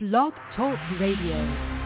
Blog Talk Radio.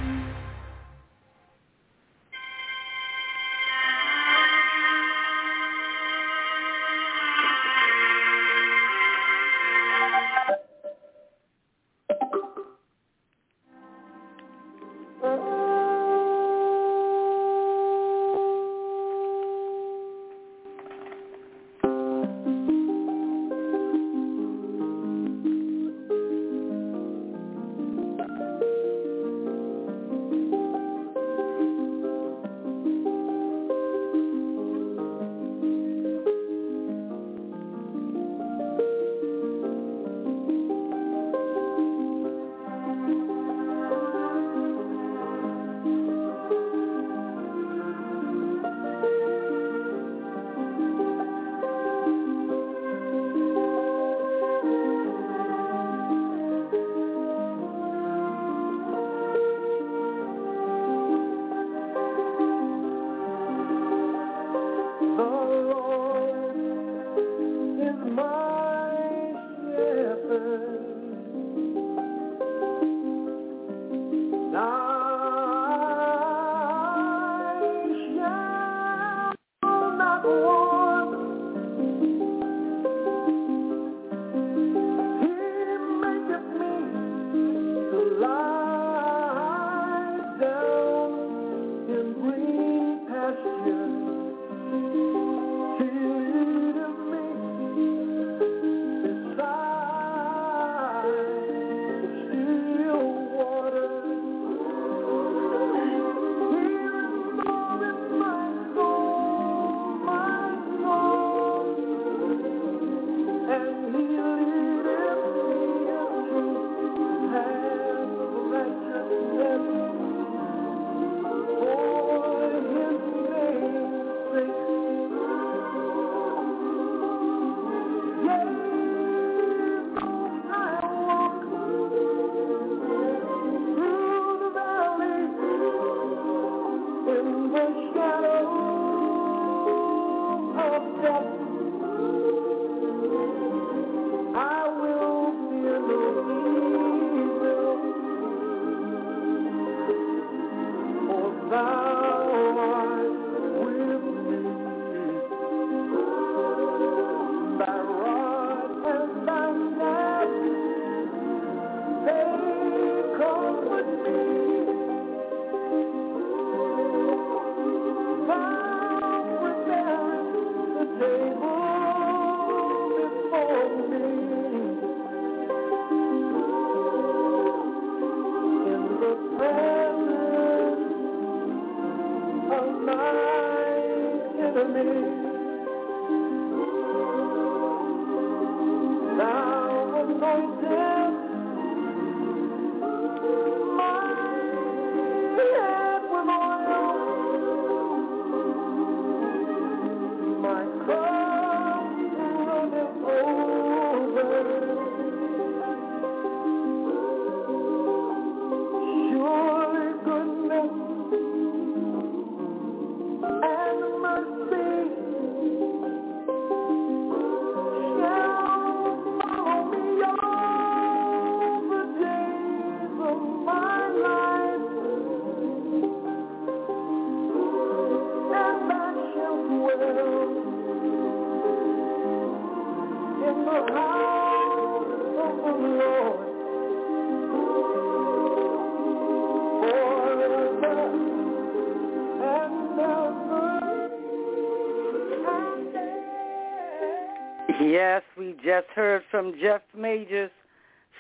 Just heard from Jeff Majors,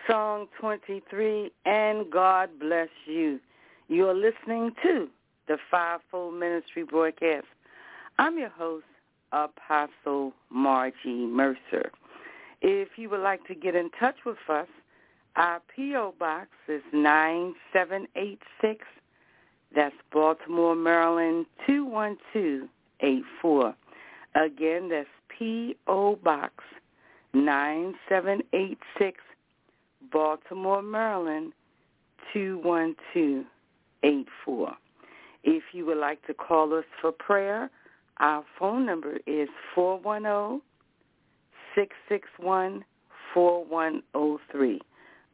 Psalm 23, and God Bless You. You're listening to the Fivefold Ministry broadcast. I'm your host, Apostle Margie Mercer. If you would like to get in touch with us, our P.O. Box is 9786. That's Baltimore, Maryland, 21284. Again, that's P.O. Box 9786, Baltimore, Maryland 21284. If you would like to call us for prayer, our phone number is 410-661-4103.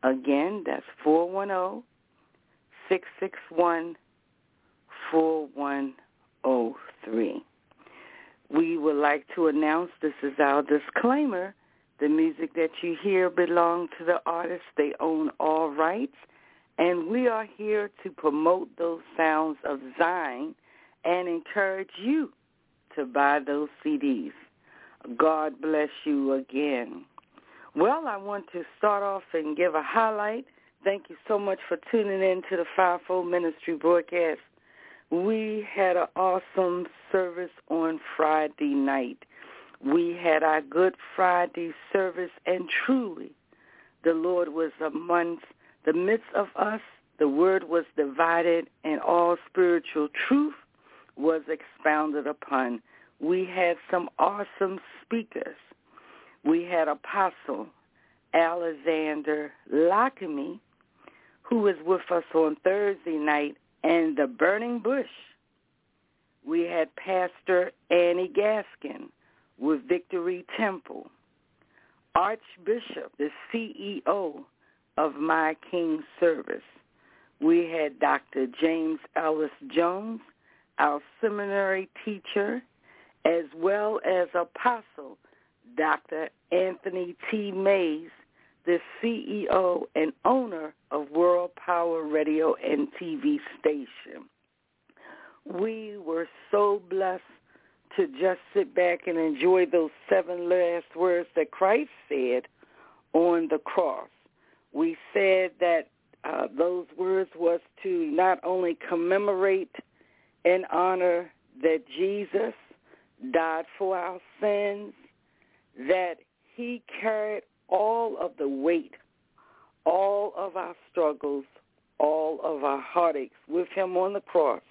Again, that's 410 661 4103. We would like to announce this is our disclaimer. The music that you hear belong to the artists. They own all rights. And we are here to promote those sounds of Zion and encourage you to buy those CDs. God bless you again. Well, I want to start off and give a highlight. Thank you so much for tuning in to the Fivefold Ministry broadcast. We had an awesome service on Friday night. We had our Good Friday service, and truly, the Lord was amongst the midst of us. The word was divided, and all spiritual truth was expounded upon. We had some awesome speakers we had Apostle Alexander Lockamy, who was with us on Thursday night, and the Burning Bush. We had Pastor Annie Gaskin with Victory Temple, Archbishop, the CEO of My King Service. We had Dr. James Ellis Jones, our seminary teacher, as well as Apostle Dr. Anthony T. Mays, the CEO and owner of World Power Radio and TV station. We were so blessed to just sit back and enjoy those seven last words that Christ said on the cross. We said that uh, those words was to not only commemorate and honor that Jesus died for our sins, that he carried all of the weight, all of our struggles, all of our heartaches with him on the cross.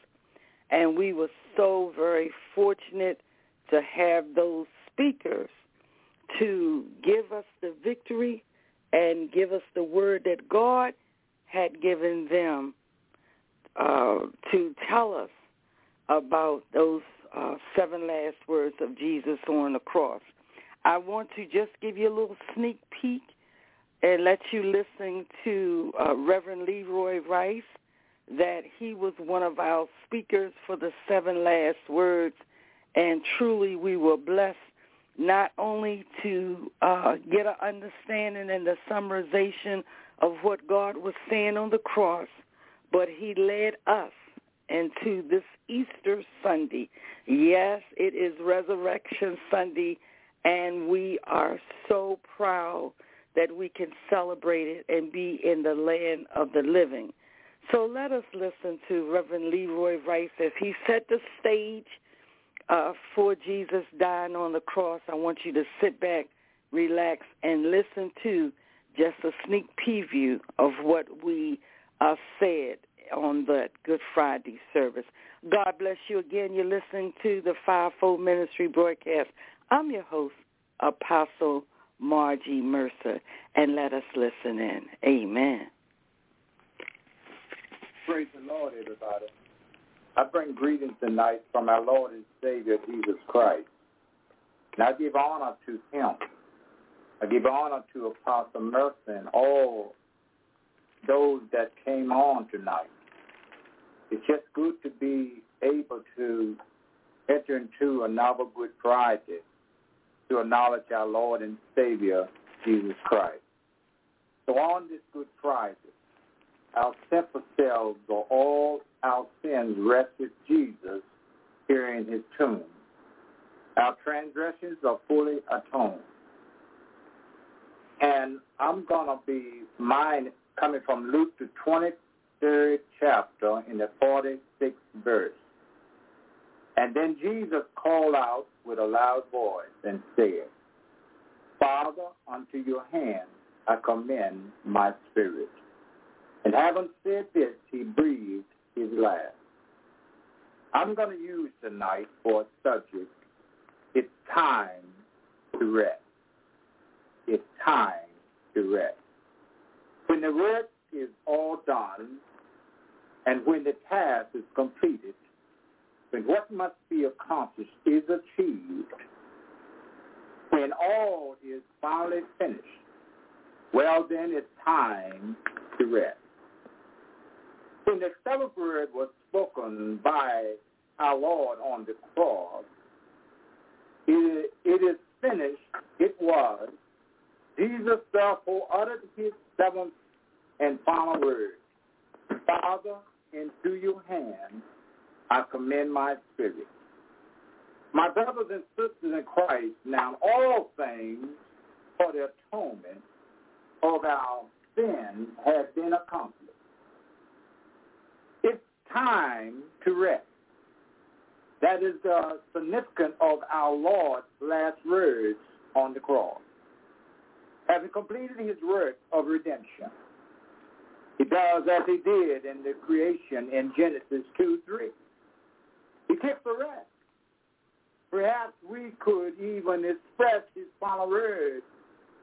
And we were so very fortunate to have those speakers to give us the victory and give us the word that God had given them uh, to tell us about those uh, seven last words of Jesus on the cross. I want to just give you a little sneak peek and let you listen to uh, Reverend Leroy Rice, that he was one of our speakers for the seven last words, and truly we were blessed not only to uh, get an understanding and the summarization of what God was saying on the cross, but he led us into this Easter Sunday. Yes, it is Resurrection Sunday, and we are so proud that we can celebrate it and be in the land of the living. So let us listen to Reverend Leroy Rice as he set the stage uh, for Jesus dying on the cross. I want you to sit back, relax, and listen to just a sneak preview of what we uh, said on that Good Friday service. God bless you again. You're listening to the Fivefold Ministry broadcast. I'm your host, Apostle Margie Mercer, and let us listen in. Amen. Praise the Lord, everybody. I bring greetings tonight from our Lord and Savior, Jesus Christ. And I give honor to him. I give honor to Apostle Mercer and all those that came on tonight. It's just good to be able to enter into another Good Friday to acknowledge our Lord and Savior, Jesus Christ. So on this Good Friday, our simple all our sins rest with Jesus here in his tomb. Our transgressions are fully atoned. And I'm going to be mine coming from Luke, the 23rd chapter in the 46th verse. And then Jesus called out with a loud voice and said, Father, unto your hands I commend my spirit. And having said this, he breathed his last. I'm going to use tonight for a subject, it's time to rest. It's time to rest. When the work is all done and when the task is completed, when what must be accomplished is achieved, when all is finally finished, Well, then it's time to rest. When the seventh word was spoken by our Lord on the cross, it, it is finished, it was. Jesus therefore uttered his seventh and final word. Father, into your hands I commend my spirit. My brothers and sisters in Christ, now all things for the atonement of our sins have been accomplished. Time to rest. That is the significance of our Lord's last words on the cross. Having completed his work of redemption, he does as he did in the creation in Genesis 2, 3. He took the rest. Perhaps we could even express his final words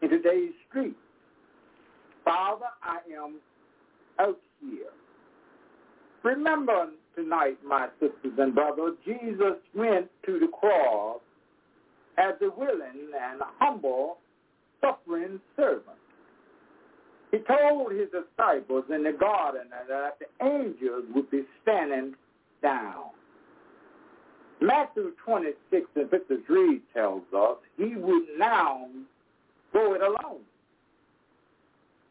in today's street. Father, I am out here. Remember tonight, my sisters and brothers, Jesus went to the cross as a willing and humble, suffering servant. He told his disciples in the garden that the angels would be standing down. Matthew 26 and 53 tells us he would now go it alone.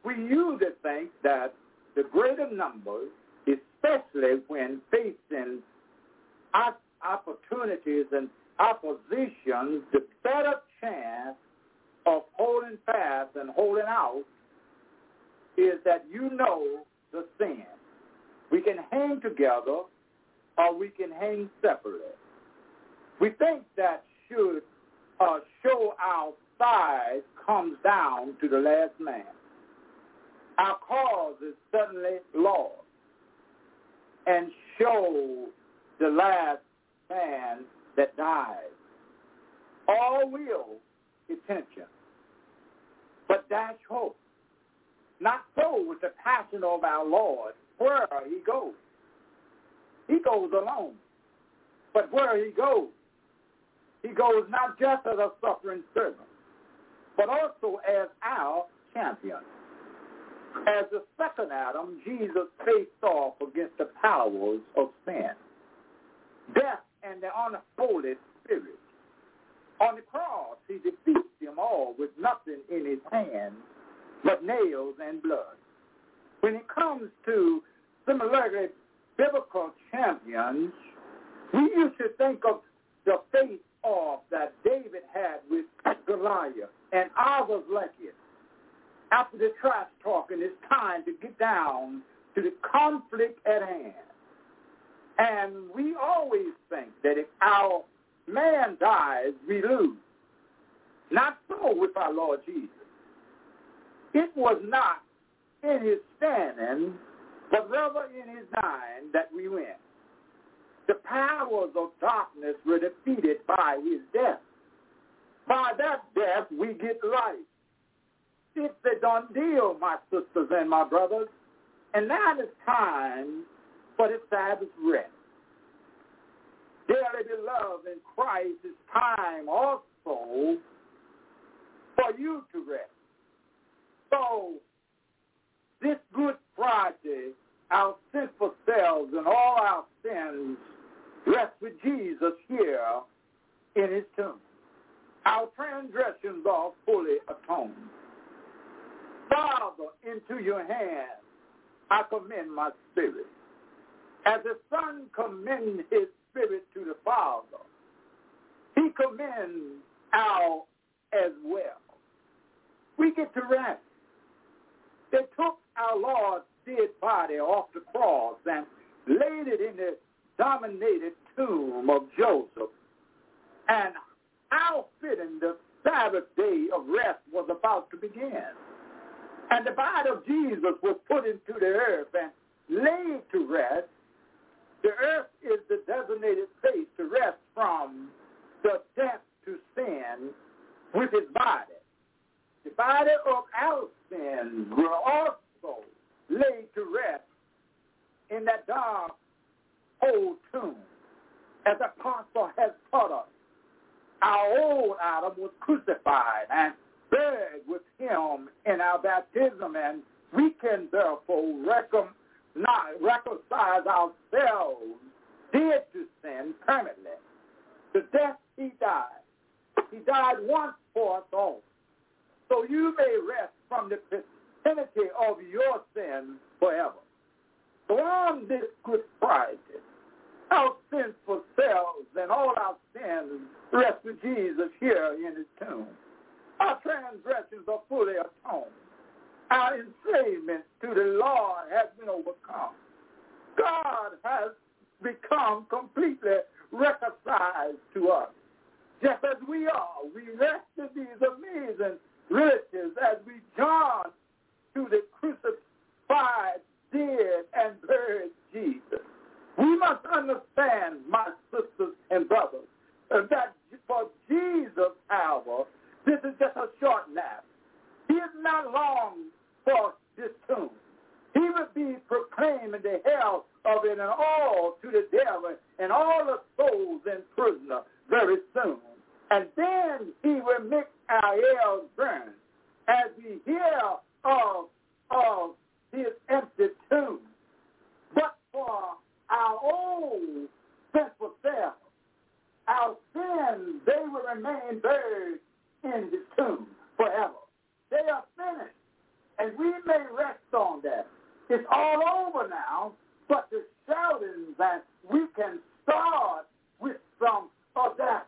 We usually think that the greater numbers, especially when facing opportunities and opposition, the better chance of holding fast and holding out is that you know the sin. We can hang together or we can hang separately. We think that should uh, show our size comes down to the last man. Our cause is suddenly lost and show the last man that dies. All will attention, but dash hope. Not so with the passion of our Lord, where he goes. He goes alone. But where he goes, he goes not just as a suffering servant, but also as our champion. As the second Adam, Jesus faced off against the powers of sin, death, and the unholy spirit. On the cross, he defeats them all with nothing in his hands but nails and blood. When it comes to similarly biblical champions, we used to think of the face off that David had with Goliath and others like it. After the trash talking, it's time to get down to the conflict at hand. And we always think that if our man dies, we lose. Not so with our Lord Jesus. It was not in his standing, but rather in his dying that we win. The powers of darkness were defeated by his death. By that death, we get life. It's a done deal, my sisters and my brothers. And now it's time for the Sabbath rest. Dearly beloved in Christ, it's time also for you to rest. So this Good Friday, our sinful selves and all our sins rest with Jesus here in his tomb. Our transgressions are fully atoned. Father, into your hands I commend my spirit. As the Son commends his spirit to the Father, he commends our as well. We get to rest. They took our Lord's dead body off the cross and laid it in the dominated tomb of Joseph. And how fitting the Sabbath day of rest was about to begin. And the body of Jesus was put into the earth and laid to rest. The earth is the designated place to rest from the death to sin with his body. The body of our sins were also laid to rest in that dark old tomb. As the apostle has taught us, our old Adam was crucified and buried with him in our baptism, and we can therefore reconcile ourselves dead to sin permanently. The death he died. He died once for us all. So you may rest from the penalty of your sin forever. So on this Good Friday, our sinful selves and all our sins rest with Jesus here in his tomb. Our transgressions are fully atoned. Our enslavement to the Lord has been overcome. God has become completely reconciled to us. Just as we are, we rest in these amazing riches as we join to the crucified, dead, and buried Jesus. We must understand, my sisters and brothers, that for Jesus, however, this is just a short nap. He is not long for this tomb. He will be proclaiming the hell of it and all to the devil and all the souls in prison very soon. And then he will make our ears burn as we hear of, of his empty tomb. But for our old sinful self, our sins, they will remain buried in the tomb forever. They are finished. And we may rest on that. It's all over now, but the shoutings that we can start with some of that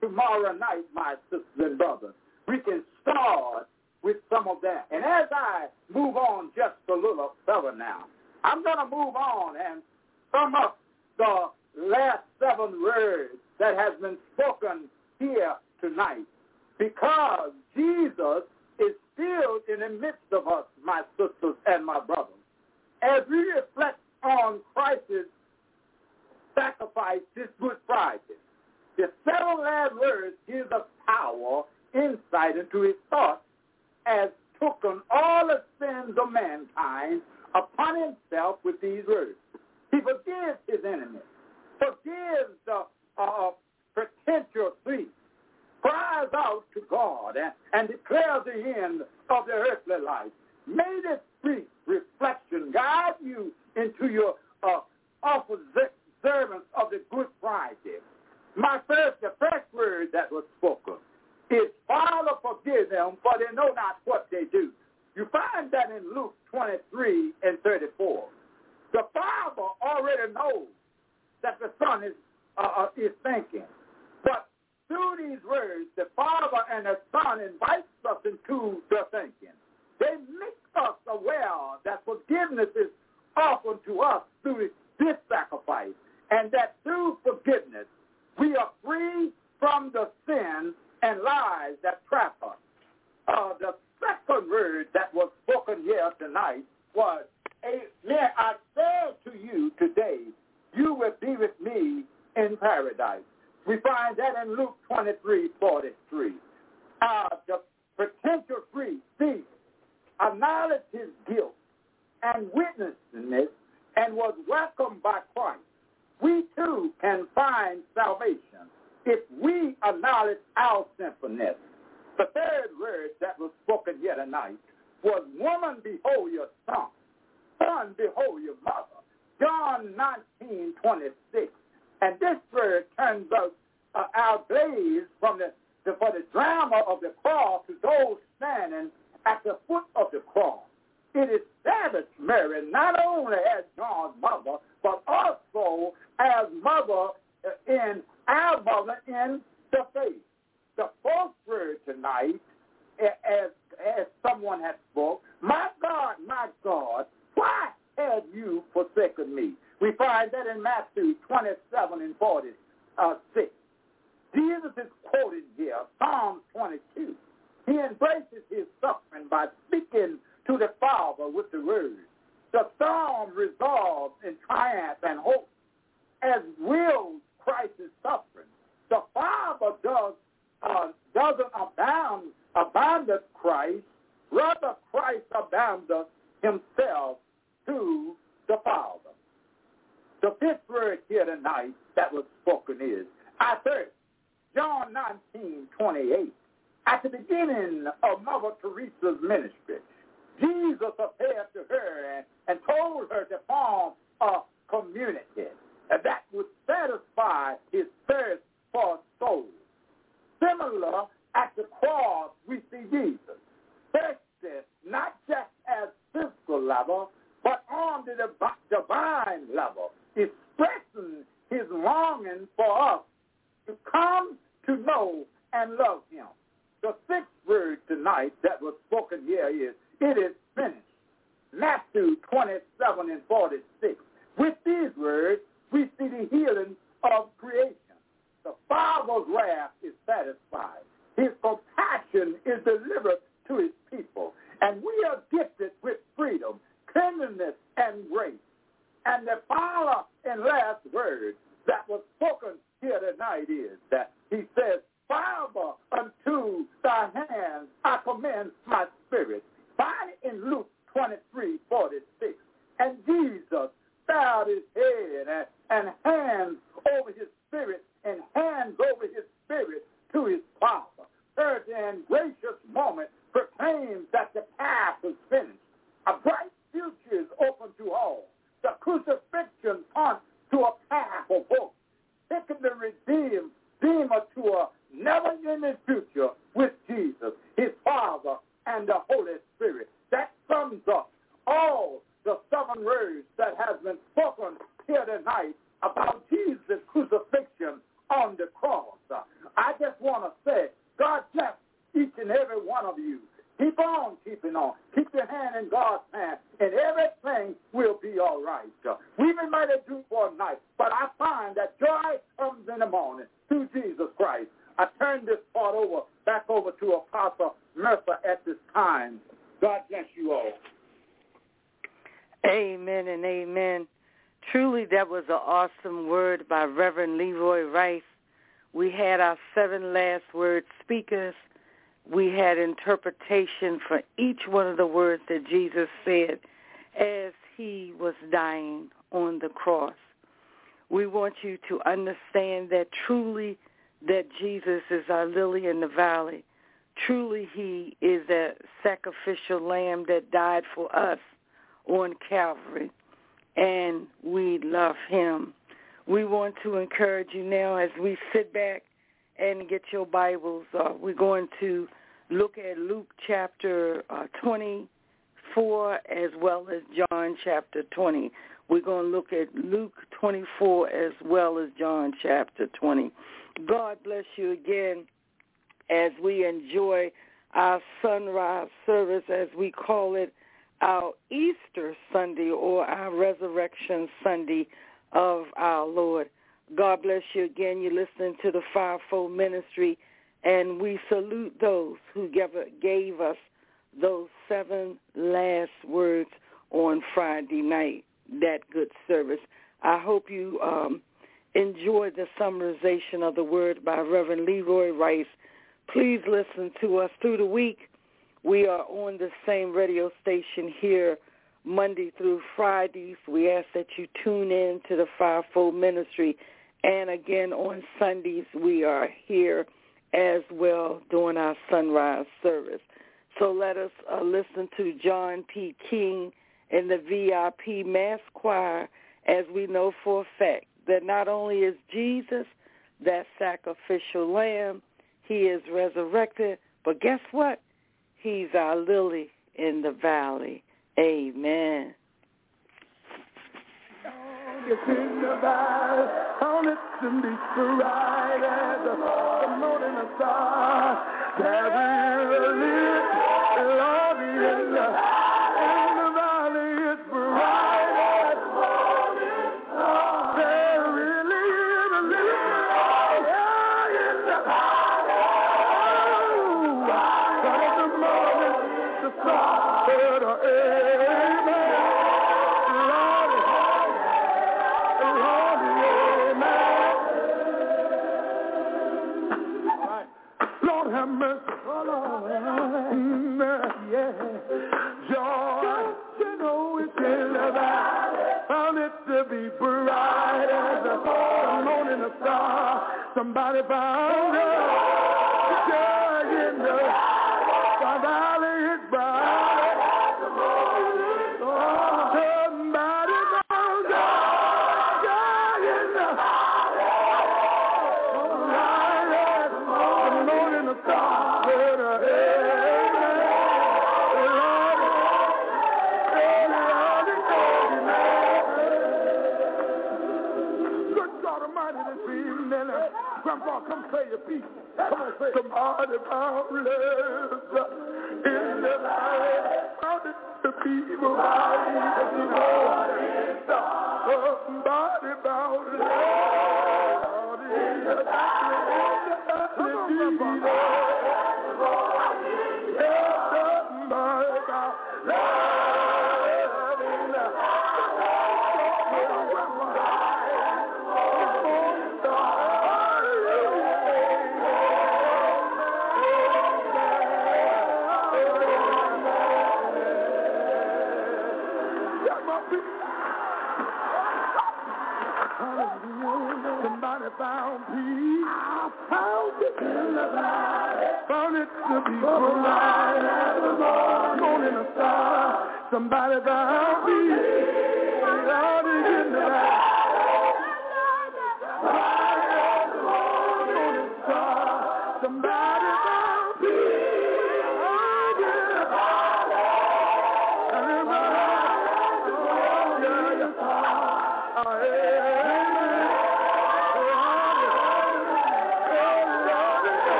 tomorrow night, my sisters and brothers. We can start with some of that. And as I move on just a little further now, I'm going to move on and sum up the last seven words that has been spoken here tonight because Jesus is still in the midst of us, my sisters and my brothers. As we reflect on Christ's sacrifice this Good Friday, the seven last words gives us power, insight into his thoughts as taken all the sins of mankind upon himself with these words. He forgives his enemies, forgives the uh, potential thief, cries out to God and, declares the end of the earthly life. May this brief reflection guide you into your uh, observance of the Good Friday. My first, the first word that was spoken is, Father, forgive them, for they know not what they do. You find that in Luke 23 and 34. The Father already knows that the Son is, uh, is thinking. Through these words, the Father and the Son invites us into the thinking. They make us aware that forgiveness is offered to us through this sacrifice, and that through forgiveness, we are free from the sin and lies that trap us. Uh, the second word that was spoken here tonight was, I say to you today, you will be with me in paradise. We find that in Luke 23, 43. Uh, the potential free thief acknowledged his guilt and witnessed this and was welcomed by Christ. We too can find salvation if we acknowledge our sinfulness. The third word that was spoken here tonight was, woman, behold your son. Son, behold your mother. John 19, 26. And this word turns us uh, our gaze from the, the, for the drama of the cross to those standing at the foot of the cross. It established Mary not only as John's mother, but also as mother in our mother in the faith. The fourth word tonight, as, as someone has spoke, my God, my God, why have you forsaken me? We find that in Matthew 27 and 46. Uh, Jesus is quoted here, Psalm 22. He embraces his suffering by speaking to the Father with the words. The psalm resolves in triumph and hope as wills Christ's suffering. The Father does, uh, doesn't abound, abandon Christ. Rather, Christ abandons himself to the Father. The fifth word here tonight that was spoken is, I thirst. John 19, 28. At the beginning of Mother Teresa's ministry, Jesus appeared to her and, and told her to form a chapter uh, 24 as well as John chapter 20. We're going to look at Luke 24 as well as John chapter 20. God bless you again as we enjoy our sunrise service, as we call it, our Easter Sunday or our Resurrection Sunday of our Lord. God bless you again. You're listening to the Fivefold Ministry, and we salute those who gave us those seven last words on Friday night, that good service. I hope you um, enjoyed the summarization of the word by Reverend Leroy Rice. Please listen to us through the week we are on the same radio station here Monday through Fridays. We ask that you tune in to the Fivefold Ministry. And again, on Sundays, we are here as well during our sunrise service. So let us uh, listen to John P. Kee and the VIP Mass Choir as we know for a fact that not only is Jesus that sacrificial lamb, he is resurrected, but guess what? He's our lily in the valley. Amen. It's it to be bright as the morning star. There is star. Somebody found her your piece. Come on, say somebody found love in the. Found it the people.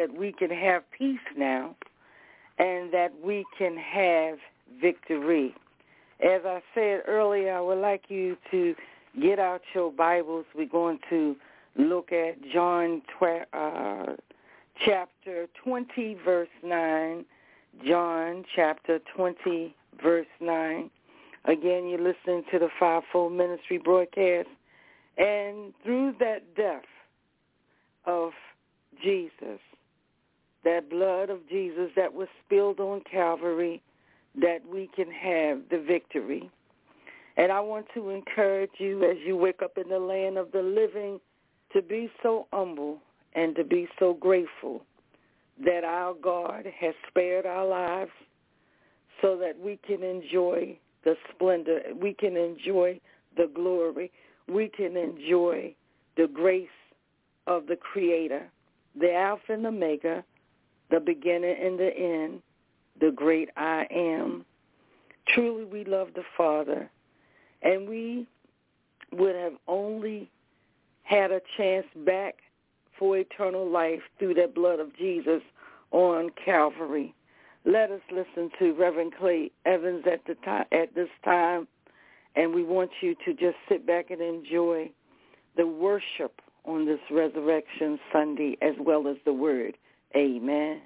That we can have peace now and that we can have victory. As I said earlier, I would like you to get out your Bibles. We're going to look at John tw- uh, chapter 20, verse 9. John chapter 20, verse 9. Again, you're listening to the Fivefold Ministry broadcast. And through that death of Jesus, that blood of Jesus that was spilled on Calvary, that we can have the victory. And I want to encourage you as you wake up in the land of the living to be so humble and to be so grateful that our God has spared our lives so that we can enjoy the splendor. We can enjoy the glory. We can enjoy the grace of the Creator, the Alpha and the Omega, the beginning and the end, the great I am. Truly we love the Father, and we would have only had a chance back for eternal life through the blood of Jesus on Calvary. Let us listen to Reverend Clay Evans at the time, at this time, and we want you to just sit back and enjoy the worship on this Resurrection Sunday as well as the Word. Amen.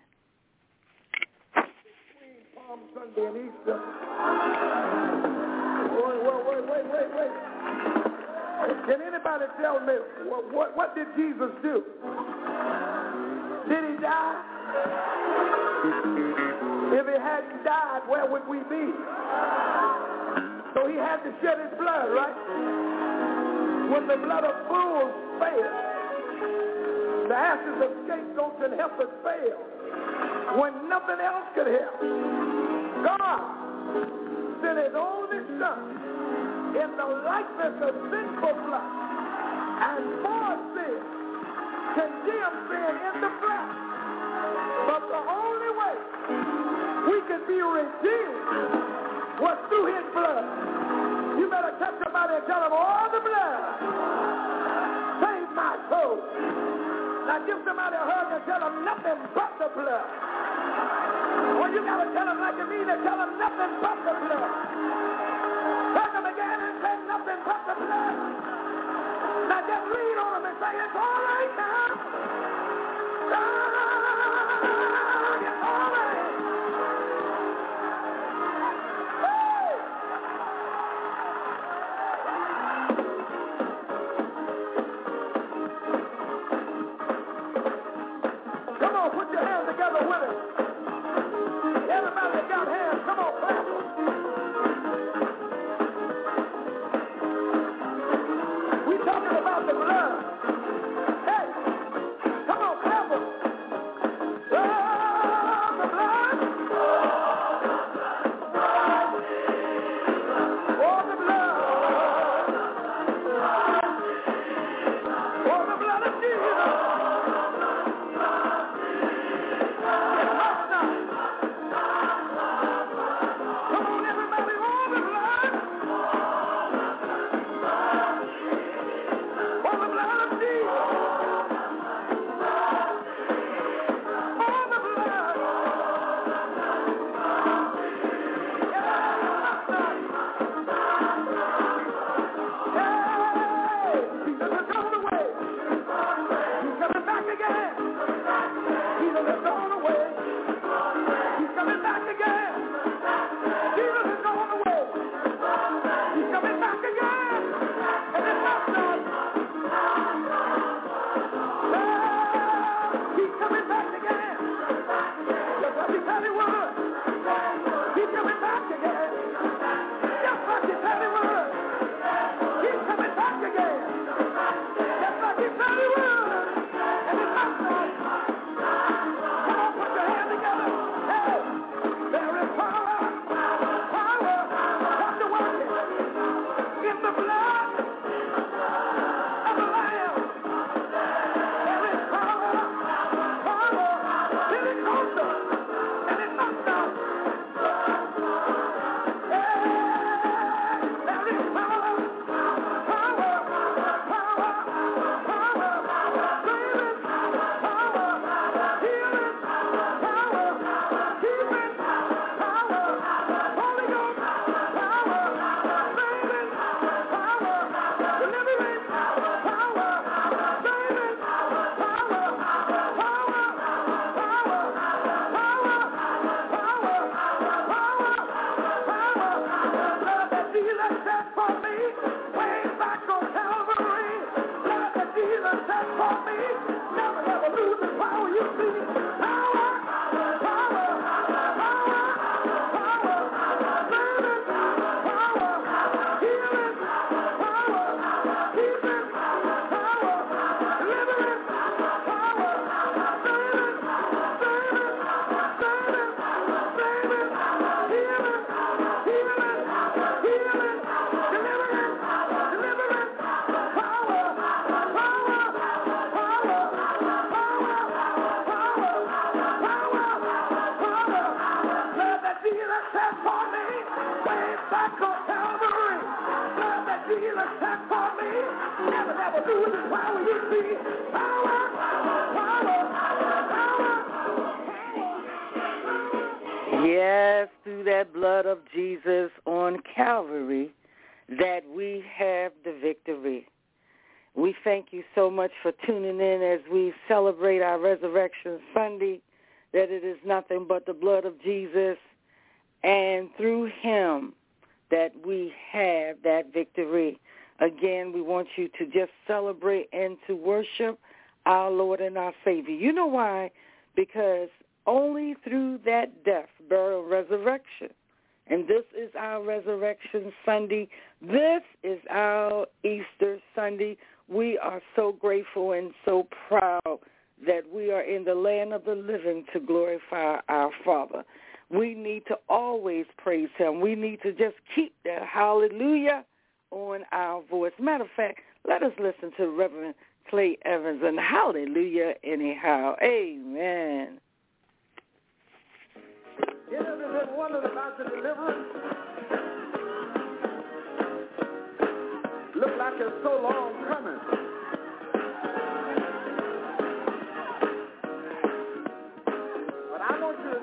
Wait, wait, wait, wait, wait. Can anybody tell me what, what, what did Jesus do? Did he die? If he hadn't died, where would we be? So he had to shed his blood, right? When the blood of fools failed, the ashes of scapegoats and heifers failed. When nothing else could help, God sent his only son in the likeness of sinful flesh and for sin, condemned sin in the flesh. But the only way we could be redeemed was through his blood. You better touch somebody and tell them, all the blood saved my soul. Now give somebody a hug and tell them nothing but the blood. Well, you got to tell them like you mean it. Tell them nothing but the blood. Hug them again and say nothing but the blood. Now just lean on them and say, it's all right now. God,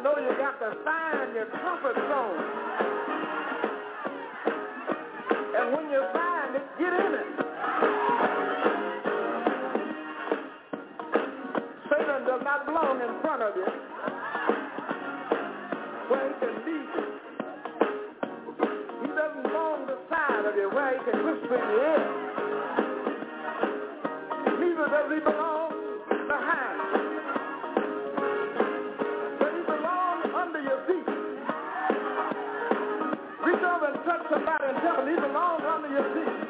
know you got to find your comfort zone. And when you find it, get in it. Satan does not belong in front of you where he can lead you. He doesn't belong beside of you where he can whisper in your ear. Neither does he belong and tell devil, he's alone under your feet.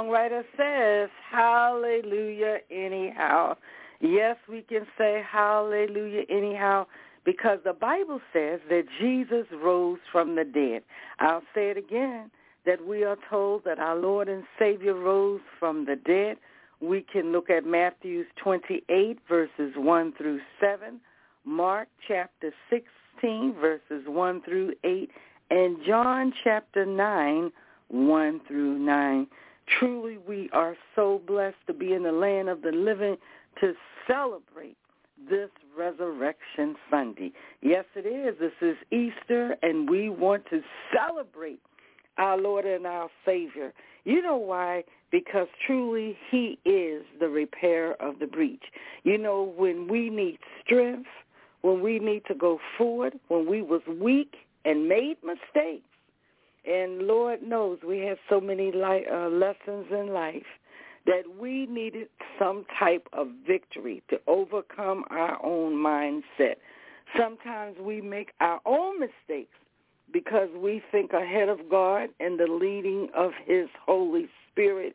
Songwriter says, hallelujah anyhow. Yes, we can say hallelujah anyhow because the Bible says that Jesus rose from the dead. I'll say it again, that we are told that our Lord and Savior rose from the dead. We can look at Matthew 28, verses 1 through 7, Mark chapter 16, verses 1 through 8, and John chapter 9, 1 through 9. Truly, we are so blessed to be in the land of the living to celebrate this Resurrection Sunday. Yes, it is. This is Easter, and we want to celebrate our Lord and our Savior. You know why? Because truly he is the repair of the breach. You know, when we need strength, when we need to go forward, when we was weak and made mistakes, and Lord knows we have so many li- uh, lessons in life that we needed some type of victory to overcome our own mindset. Sometimes we make our own mistakes because we think ahead of God and the leading of his Holy Spirit.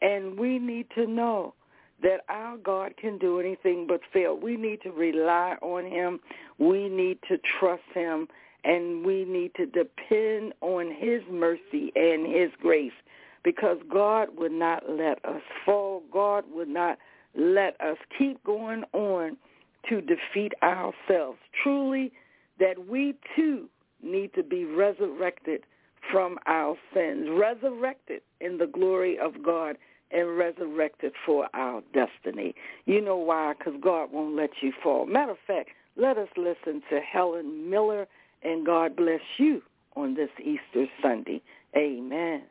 And we need to know that our God can do anything but fail. We need to rely on him. We need to trust him and we need to depend on his mercy and his grace because God would not let us fall. God would not let us keep going on to defeat ourselves. Truly, that we too need to be resurrected from our sins, resurrected in the glory of God, and resurrected for our destiny. You know why? Because God won't let you fall. Matter of fact, let us listen to Helen Miller and God bless you on this Easter Sunday. Amen.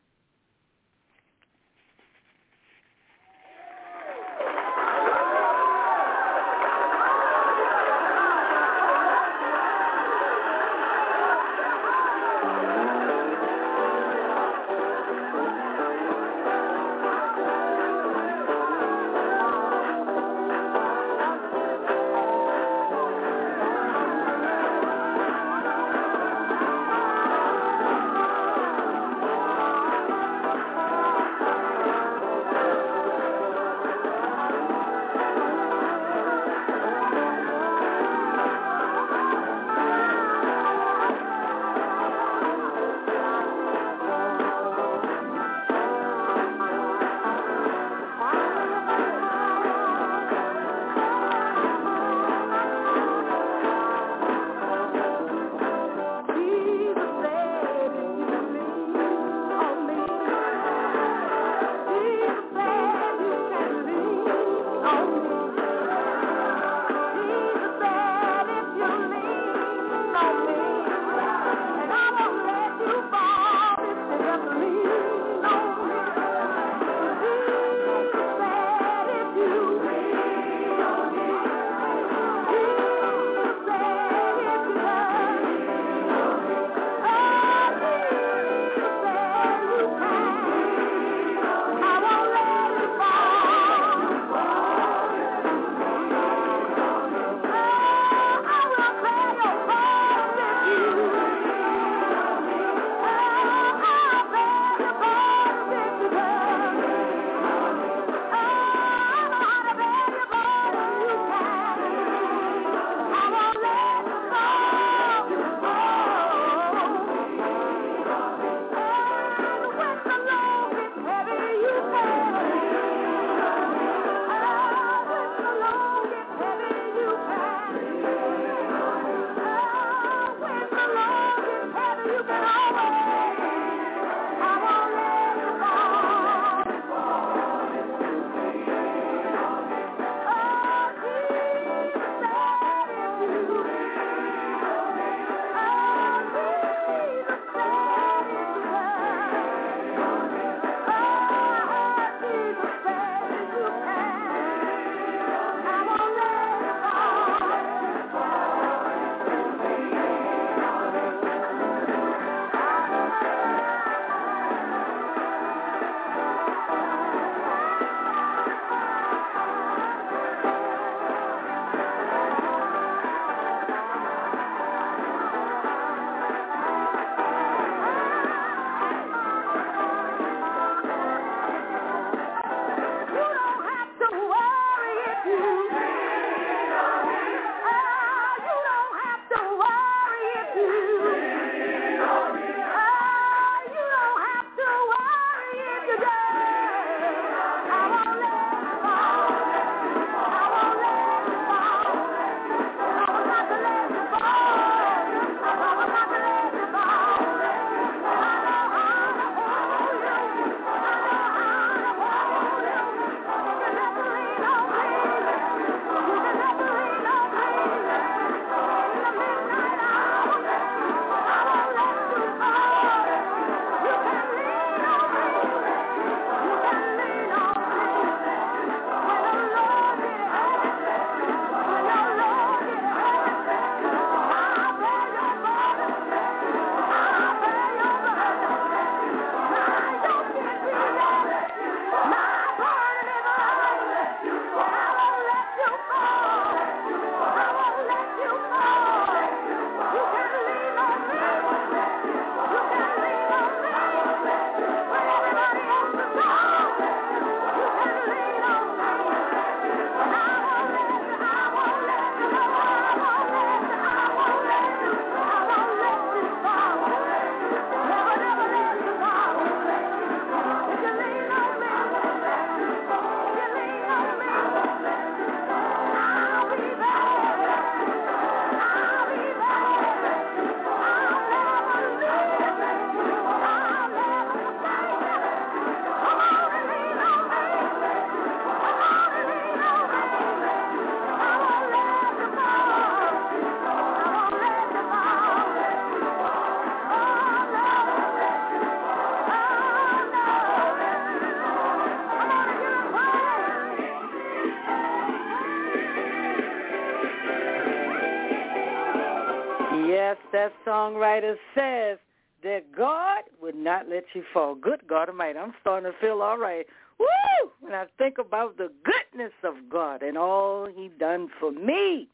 Songwriter says that God would not let you fall. Good God Almighty, I'm starting to feel all right. Woo! When I think about the goodness of God and all he done for me,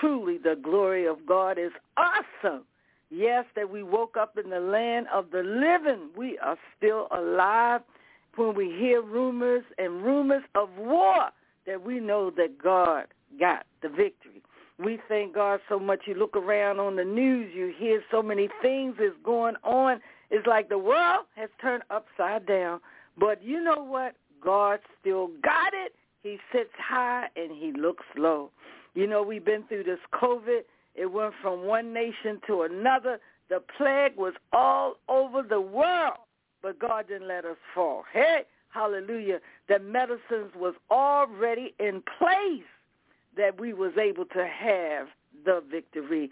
truly the glory of God is awesome. Yes, that we woke up in the land of the living. We are still alive when we hear rumors and rumors of war that we know that God got the victory. We thank God so much. You look around on the news, you hear so many things is going on. It's like the world has turned upside down. But you know what? God still got it. He sits high and he looks low. You know, we've been through this COVID. It went from one nation to another. The plague was all over the world, but God didn't let us fall. Hey, hallelujah. The medicines was already in place that we was able to have the victory.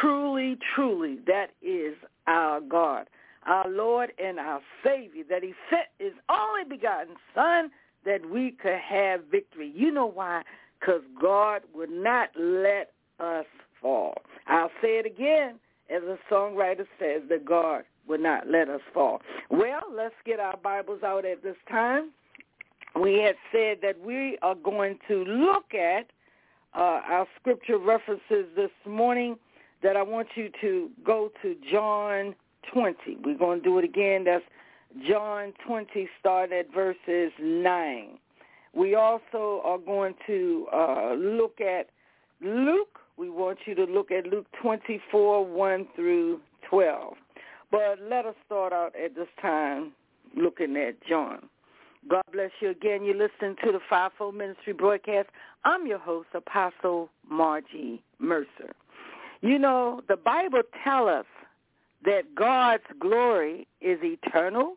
Truly, truly, that is our God, our Lord and our Savior, that he sent his only begotten Son that we could have victory. You know why? Because God would not let us fall. I'll say it again, as a songwriter says, that God would not let us fall. Well, let's get our Bibles out at this time. We had said that we are going to look at uh, our scripture references this morning that I want you to go to John 20. We're going to do it again. That's John 20, start at verses 9. We also are going to uh, look at Luke. We want you to look at Luke 24, 1 through 12. But let us start out at this time looking at John. God bless you again. You're listening to the Fivefold Ministry broadcast. I'm your host, Apostle Margie Mercer. You know, the Bible tells us that God's glory is eternal,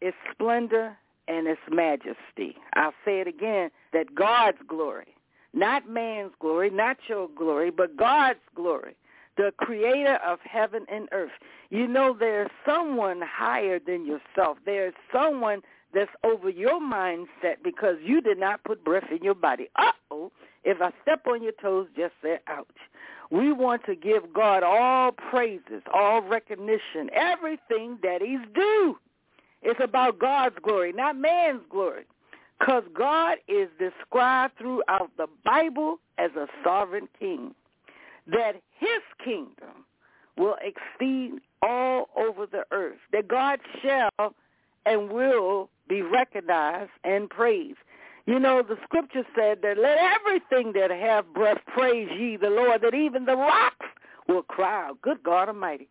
its splendor, and its majesty. I'll say it again, that God's glory, not man's glory, not your glory, but God's glory, the creator of heaven and earth. You know there's someone higher than yourself. There's someone that's over your mindset because you did not put breath in your body. Uh-oh, if I step on your toes, just say ouch. We want to give God all praises, all recognition, everything that he's due. It's about God's glory, not man's glory. Because God is described throughout the Bible as a sovereign king. That his kingdom will exceed all over the earth. That God shall and will be recognized and praised. You know, the scripture said that let everything that have breath praise ye the Lord, that even the rocks will cry out. Good God Almighty.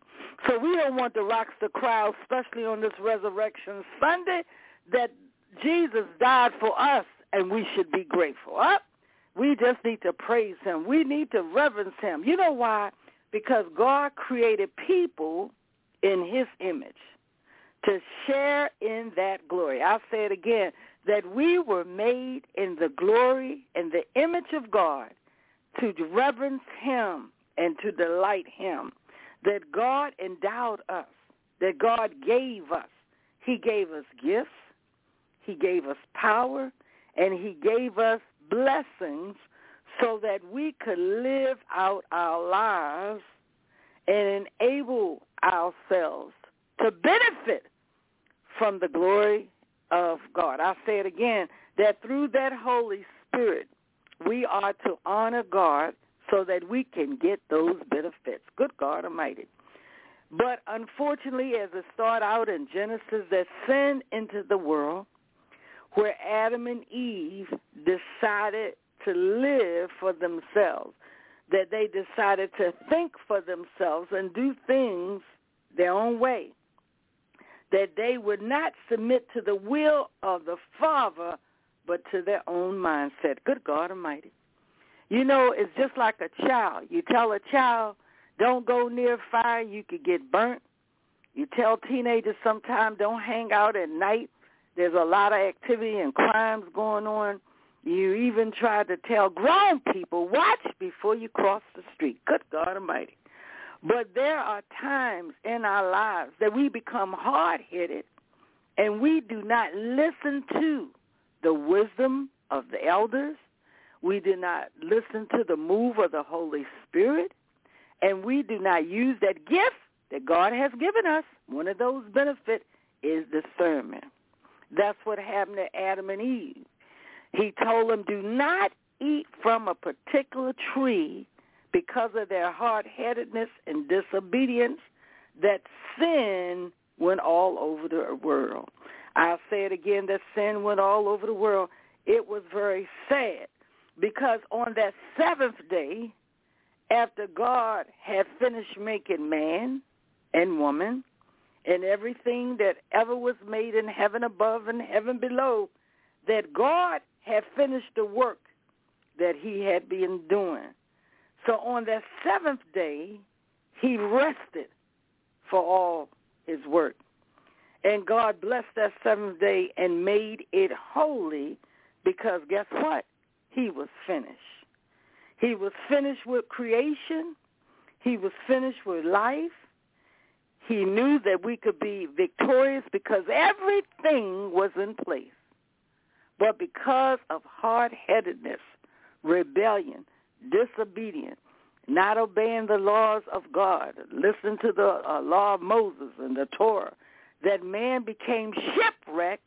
So we don't want the rocks to cry out, especially on this Resurrection Sunday, that Jesus died for us and we should be grateful. Up. We just need to praise him. We need to reverence him. You know why? Because God created people in his image to share in that glory. I'll say it again, that we were made in the glory and the image of God to reverence him and to delight him, that God endowed us, that God gave us. He gave us gifts, he gave us power, and he gave us blessings so that we could live out our lives and enable ourselves to benefit from the glory of God. I'll say it again, that through that Holy Spirit, we are to honor God so that we can get those benefits. Good God Almighty. But unfortunately, as it started out in Genesis, that sin into the world where Adam and Eve decided to live for themselves, that they decided to think for themselves and do things their own way that they would not submit to the will of the Father, but to their own mindset. Good God Almighty. You know, it's just like a child. You tell a child, don't go near fire, you could get burnt. You tell teenagers sometimes don't hang out at night. There's a lot of activity and crimes going on. You even try to tell grown people, watch before you cross the street. Good God Almighty. But there are times in our lives that we become hard-headed and we do not listen to the wisdom of the elders. We do not listen to the move of the Holy Spirit. and we do not use that gift that God has given us, one of those benefits is discernment. That's what happened to Adam and Eve. He told them, do not eat from a particular tree because of their hard-headedness and disobedience that sin went all over the world. I'll say it again, that sin went all over the world. It was very sad because on that seventh day, after God had finished making man and woman and everything that ever was made in heaven above and heaven below, that God had finished the work that he had been doing. So on that seventh day, he rested for all his work. And God blessed that seventh day and made it holy because guess what? He was finished. He was finished with creation. He was finished with life. He knew that we could be victorious because everything was in place. But because of hard-headedness, rebellion, disobedience, not obeying the laws of God, listen to the uh, law of Moses and the Torah, that man became shipwrecked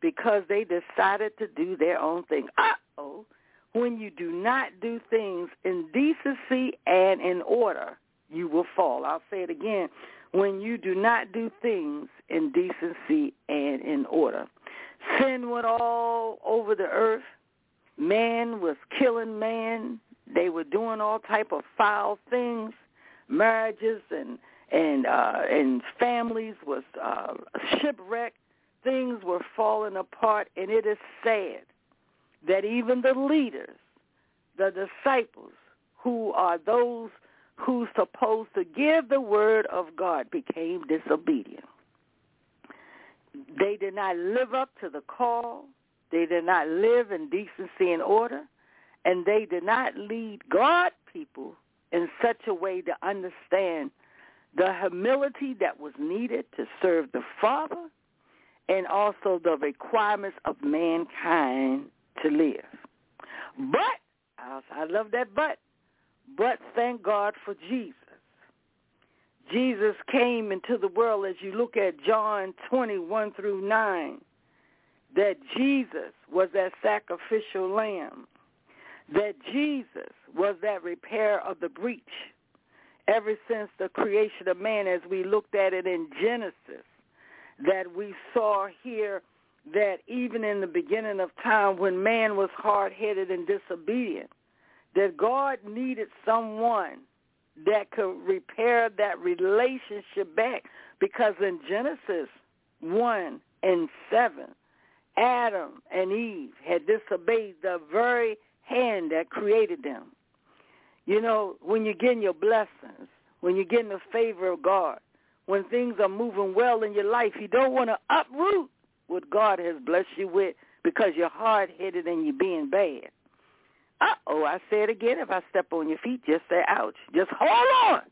because they decided to do their own thing. Uh-oh. When you do not do things in decency and in order, you will fall. I'll say it again. When you do not do things in decency and in order. Sin went all over the earth. Man was killing man. They were doing all type of foul things. Marriages and and uh, and families was uh, shipwrecked. Things were falling apart, and it is sad that even the leaders, the disciples, who are those who supposed to give the word of God, became disobedient. They did not live up to the call. They did not live in decency and order. And they did not lead God people in such a way to understand the humility that was needed to serve the Father and also the requirements of mankind to live. But, I love that but, but thank God for Jesus. Jesus came into the world as you look at John 21 through 9, that Jesus was that sacrificial lamb, that Jesus was that repair of the breach ever since the creation of man as we looked at it in Genesis, that we saw here that even in the beginning of time when man was hard-headed and disobedient, that God needed someone that could repair that relationship back. Because in Genesis 1 and 7, Adam and Eve had disobeyed the very hand that created them. You know, when you're getting your blessings, when you're getting the favor of God, when things are moving well in your life, you don't want to uproot what God has blessed you with because you're hard-headed and you're being bad. Uh-oh, I say it again. If I step on your feet, just say ouch. Just hold on.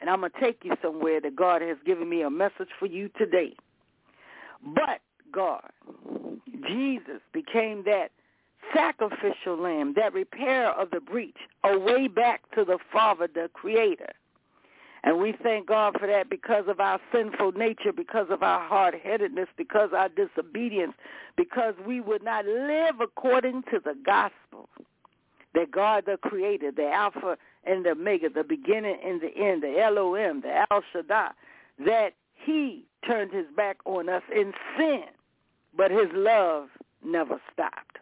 And I'm going to take you somewhere that God has given me a message for you today. But God, Jesus became that sacrificial lamb, that repair of the breach, a way back to the Father, the Creator. And we thank God for that because of our sinful nature, because of our hard-headedness, because our disobedience, because we would not live according to the gospel that God the creator, the Alpha and the Omega, the beginning and the end, the Elohim, the El Shaddai, that he turned his back on us in sin, but his love never stopped.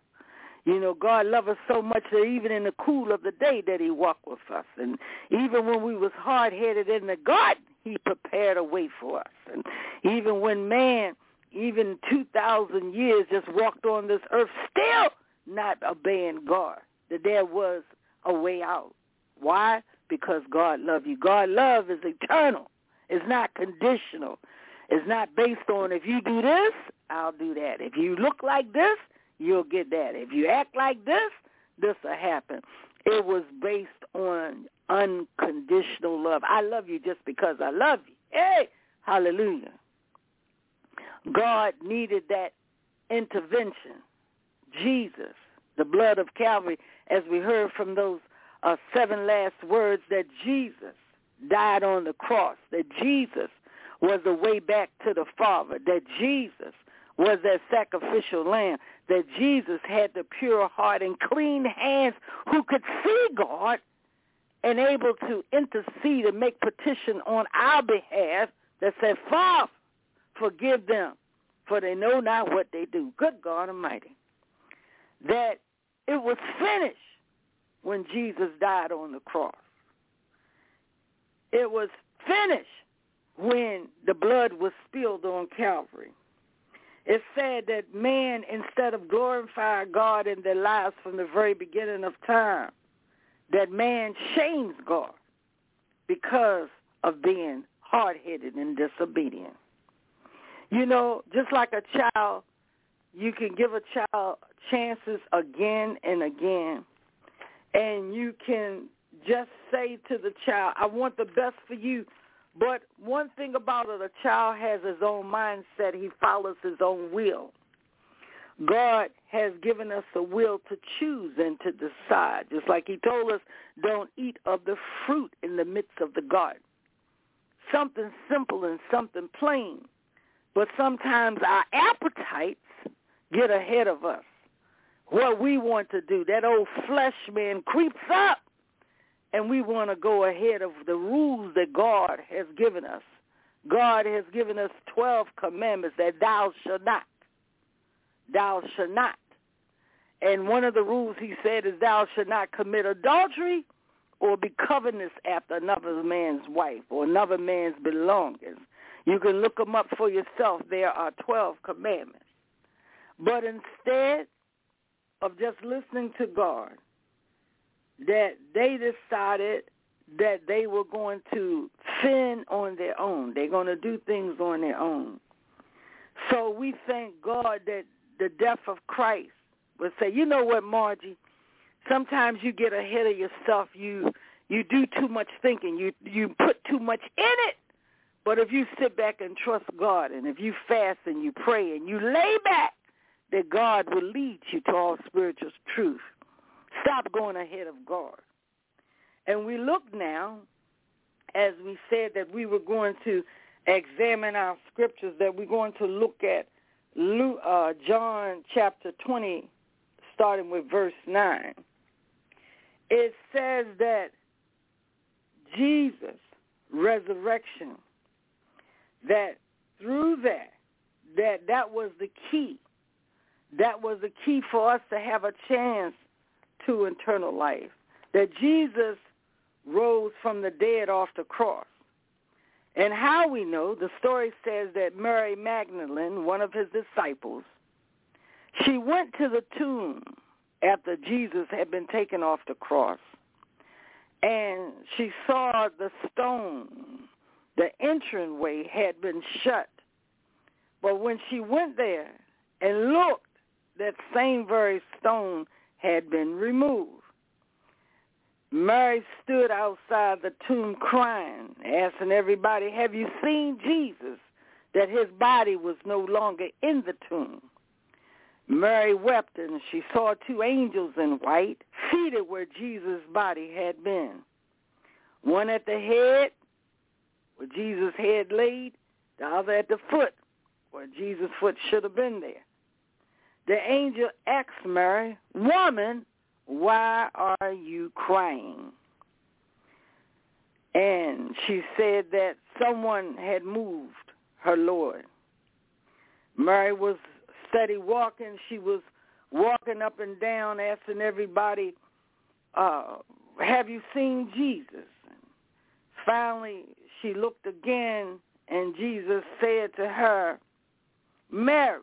You know, God loved us so much that even in the cool of the day that he walked with us. And even when we was hard-headed in the garden, he prepared a way for us. And even when man, even 2,000 years just walked on this earth, still not obeying God that there was a way out. Why? Because God loved you. God love is eternal. It's not conditional. It's not based on if you do this, I'll do that. If you look like this, you'll get that. If you act like this, this will happen. It was based on unconditional love. I love you just because I love you. Hey, hallelujah. God needed that intervention. Jesus, the blood of Calvary as we heard from those uh, seven last words that Jesus died on the cross, that Jesus was the way back to the Father, that Jesus was that sacrificial lamb, that Jesus had the pure heart and clean hands who could see God and able to intercede and make petition on our behalf that said, Father, forgive them, for they know not what they do. Good God Almighty. That it was finished when Jesus died on the cross. It was finished when the blood was spilled on Calvary. It said that man, instead of glorifying God in their lives from the very beginning of time, that man shames God because of being hard-headed and disobedient. You know, just like a child, you can give a child chances again and again, and you can just say to the child, I want the best for you. But one thing about it, a child has his own mindset. He follows his own will. God has given us the will to choose and to decide. Just like he told us, don't eat of the fruit in the midst of the garden. Something simple and something plain. But sometimes our appetites get ahead of us. What we want to do, that old flesh man creeps up and we want to go ahead of the rules that God has given us. God has given us 12 commandments that thou shalt not. Thou shalt not. And one of the rules he said is thou shalt not commit adultery or be covetous after another man's wife or another man's belongings. You can look them up for yourself. There are 12 commandments. But instead of just listening to God, that they decided that they were going to sin on their own. They're going to do things on their own. So we thank God that the death of Christ would say, you know what, Margie? Sometimes you get ahead of yourself. You you do too much thinking. You you put too much in it. But if you sit back and trust God, and if you fast and you pray and you lay back, that God will lead you to all spiritual truth. Stop going ahead of God. And we look now, as we said that we were going to examine our scriptures, that we're going to look at Luke, uh, John chapter 20, starting with verse 9. It says that Jesus' resurrection, that through that, that that was the key. That was the key for us to have a chance to eternal life. That Jesus rose from the dead off the cross. And how we know, the story says that Mary Magdalene, one of his disciples, she went to the tomb after Jesus had been taken off the cross. And she saw the stone, the entrance-way had been shut. But when she went there and looked, that same very stone had been removed. Mary stood outside the tomb crying, asking everybody, have you seen Jesus? That his body was no longer in the tomb. Mary wept and she saw two angels in white seated where Jesus' body had been. One at the head, where Jesus' head laid, the other at the foot, where Jesus' foot should have been there. The angel asked Mary, Woman, why are you crying? And she said that someone had moved her Lord. Mary was steady walking. She was walking up and down, asking everybody, uh, have you seen Jesus? Finally, she looked again, and Jesus said to her, Mary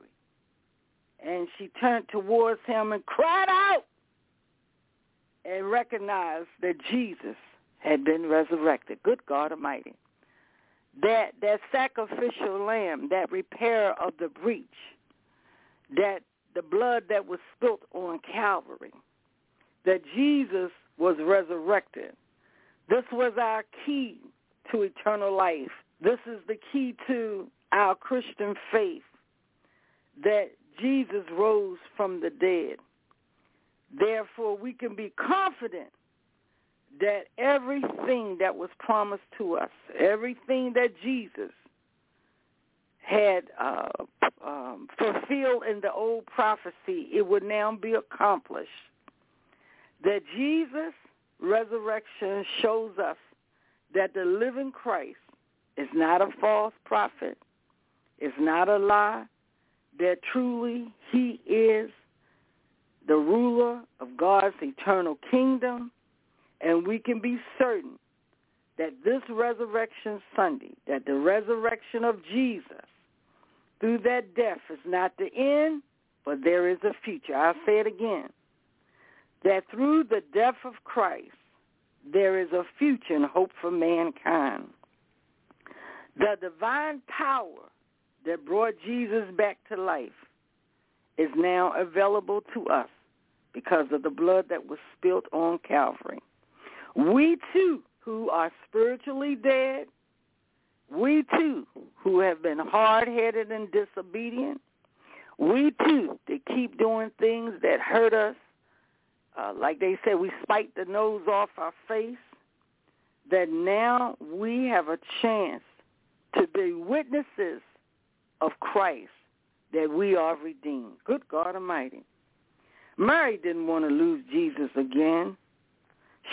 and she turned towards him and cried out and recognized that Jesus had been resurrected. Good God Almighty. That that sacrificial lamb, that repair of the breach, that the blood that was spilt on Calvary, that Jesus was resurrected. This was our key to eternal life. This is the key to our Christian faith that Jesus rose from the dead. Therefore, we can be confident that everything that was promised to us, everything that Jesus had uh, um, fulfilled in the old prophecy, it would now be accomplished. That Jesus' resurrection shows us that the living Christ is not a false prophet, is not a lie, that truly he is the ruler of God's eternal kingdom, and we can be certain that this resurrection Sunday, that the resurrection of Jesus through that death is not the end, but there is a future. I'll say it again. That through the death of Christ, there is a future and hope for mankind. The divine power that brought Jesus back to life is now available to us because of the blood that was spilt on Calvary. We too, who are spiritually dead, we too, who have been hard-headed and disobedient, we too, that keep doing things that hurt us, uh, like they said, we spike the nose off our face, that now we have a chance to be witnesses of Christ that we are redeemed. Good God Almighty. Mary didn't want to lose Jesus again.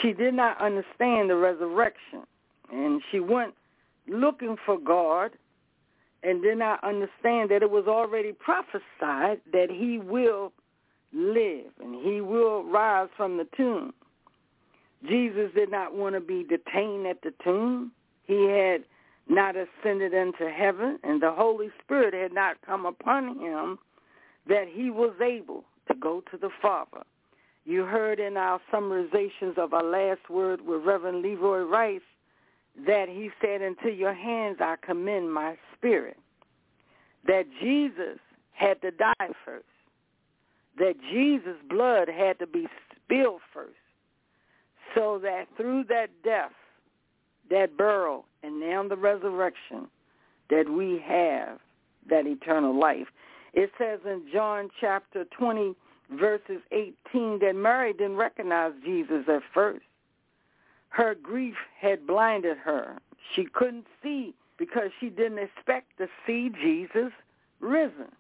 She did not understand the resurrection. And she went looking for God and did not understand that it was already prophesied that he will live and he will rise from the tomb. Jesus did not want to be detained at the tomb. He had not ascended into heaven, and the Holy Spirit had not come upon him that he was able to go to the Father. You heard in our summarizations of our last word with Reverend Leroy Rice that he said, into your hands I commend my spirit. That Jesus had to die first. That Jesus' blood had to be spilled first. So that through that death, that burial, and now the resurrection, that we have that eternal life. It says in John chapter 20, verses 18, that Mary didn't recognize Jesus at first. Her grief had blinded her. She couldn't see because she didn't expect to see Jesus risen.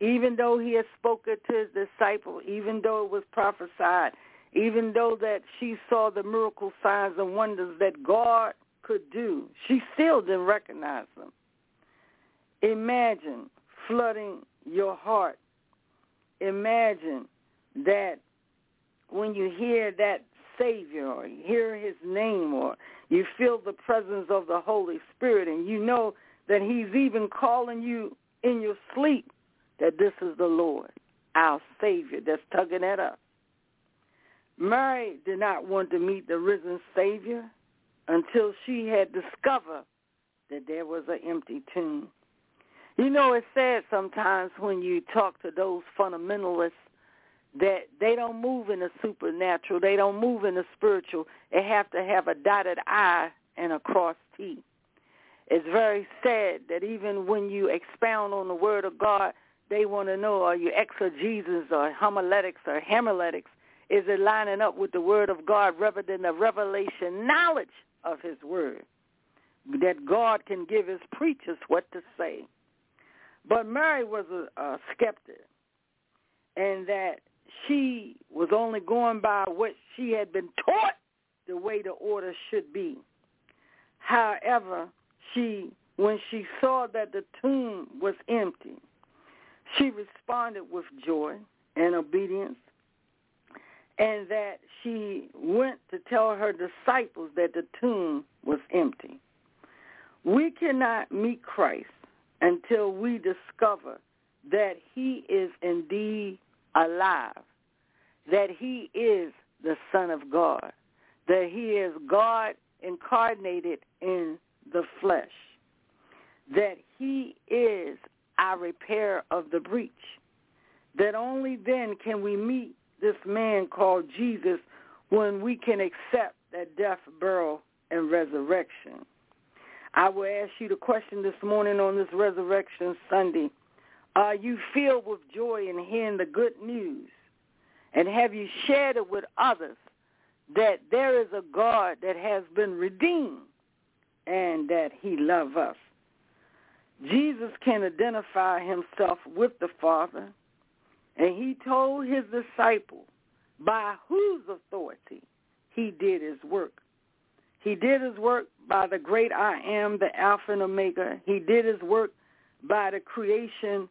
Even though he had spoken to his disciples, even though it was prophesied, even though that she saw the miracle signs and wonders that God could do, she still didn't recognize them. Imagine flooding your heart. Imagine that when you hear that Savior or you hear his name or you feel the presence of the Holy Spirit and you know that he's even calling you in your sleep that this is the Lord, our Savior that's tugging at us. Mary did not want to meet the risen Savior until she had discovered that there was an empty tomb. You know, it's sad sometimes when you talk to those fundamentalists that they don't move in the supernatural. They don't move in the spiritual. They have to have a dotted I and a cross T. It's very sad that even when you expound on the Word of God, they want to know are you exegesis or homiletics or homiletics? Is it lining up with the Word of God rather than the revelation knowledge of His Word? That God can give His preachers what to say. But Mary was a, a skeptic, and that she was only going by what she had been taught the way the order should be. However, she when she saw that the tomb was empty, she responded with joy and obedience and that she went to tell her disciples that the tomb was empty. We cannot meet Christ until we discover that he is indeed alive, that he is the Son of God, that he is God incarnated in the flesh, that he is our repair of the breach, that only then can we meet this man called Jesus when we can accept that death, burial, and resurrection. I will ask you the question this morning on this Resurrection Sunday. Are you filled with joy in hearing the good news? And have you shared it with others that there is a God that has been redeemed and that he loves us. Jesus can identify himself with the Father, and he told his disciples by whose authority he did his work. He did his work by the great I am, the Alpha and Omega. He did his work by the creation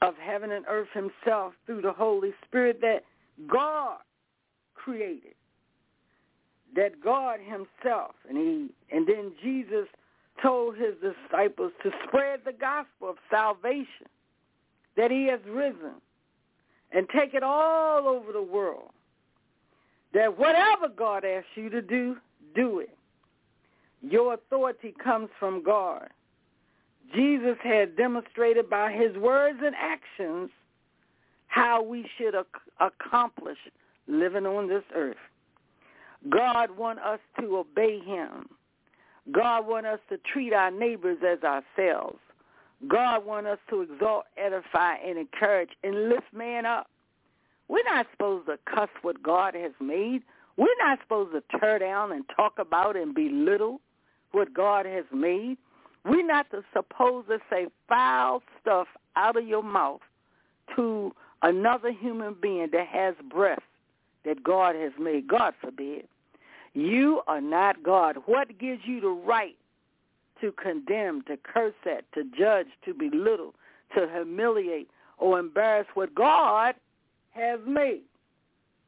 of heaven and earth himself through the Holy Spirit that God created. That God himself and he and then Jesus told his disciples to spread the gospel of salvation, that he has risen, and take it all over the world. That whatever God asks you to do, do it. Your authority comes from God. Jesus had demonstrated by his words and actions how we should ac- accomplish living on this earth. God wants us to obey him. God wants us to treat our neighbors as ourselves. God wants us to exalt, edify, and encourage and lift man up. We're not supposed to cuss what God has made. We're not supposed to tear down and talk about and belittle what God has made. We're not supposed to say foul stuff out of your mouth to another human being that has breath that God has made. God forbid. You are not God. What gives you the right to condemn, to curse at, to judge, to belittle, to humiliate, or embarrass what God has made?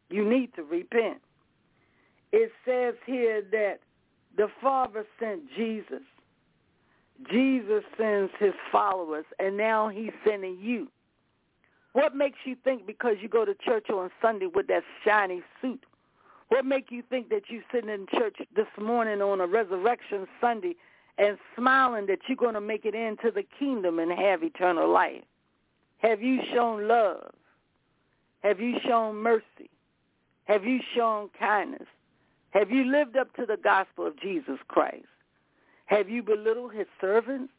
You need to repent. It says here that the Father sent Jesus. Jesus sends his followers, and now he's sending you. What makes you think because you go to church on Sunday with that shiny suit what make you think that you sitting in church this morning on a resurrection Sunday and smiling that you're going to make it into the kingdom and have eternal life? Have you shown love? Have you shown mercy? Have you shown kindness? Have you lived up to the gospel of Jesus Christ? Have you belittled his servants?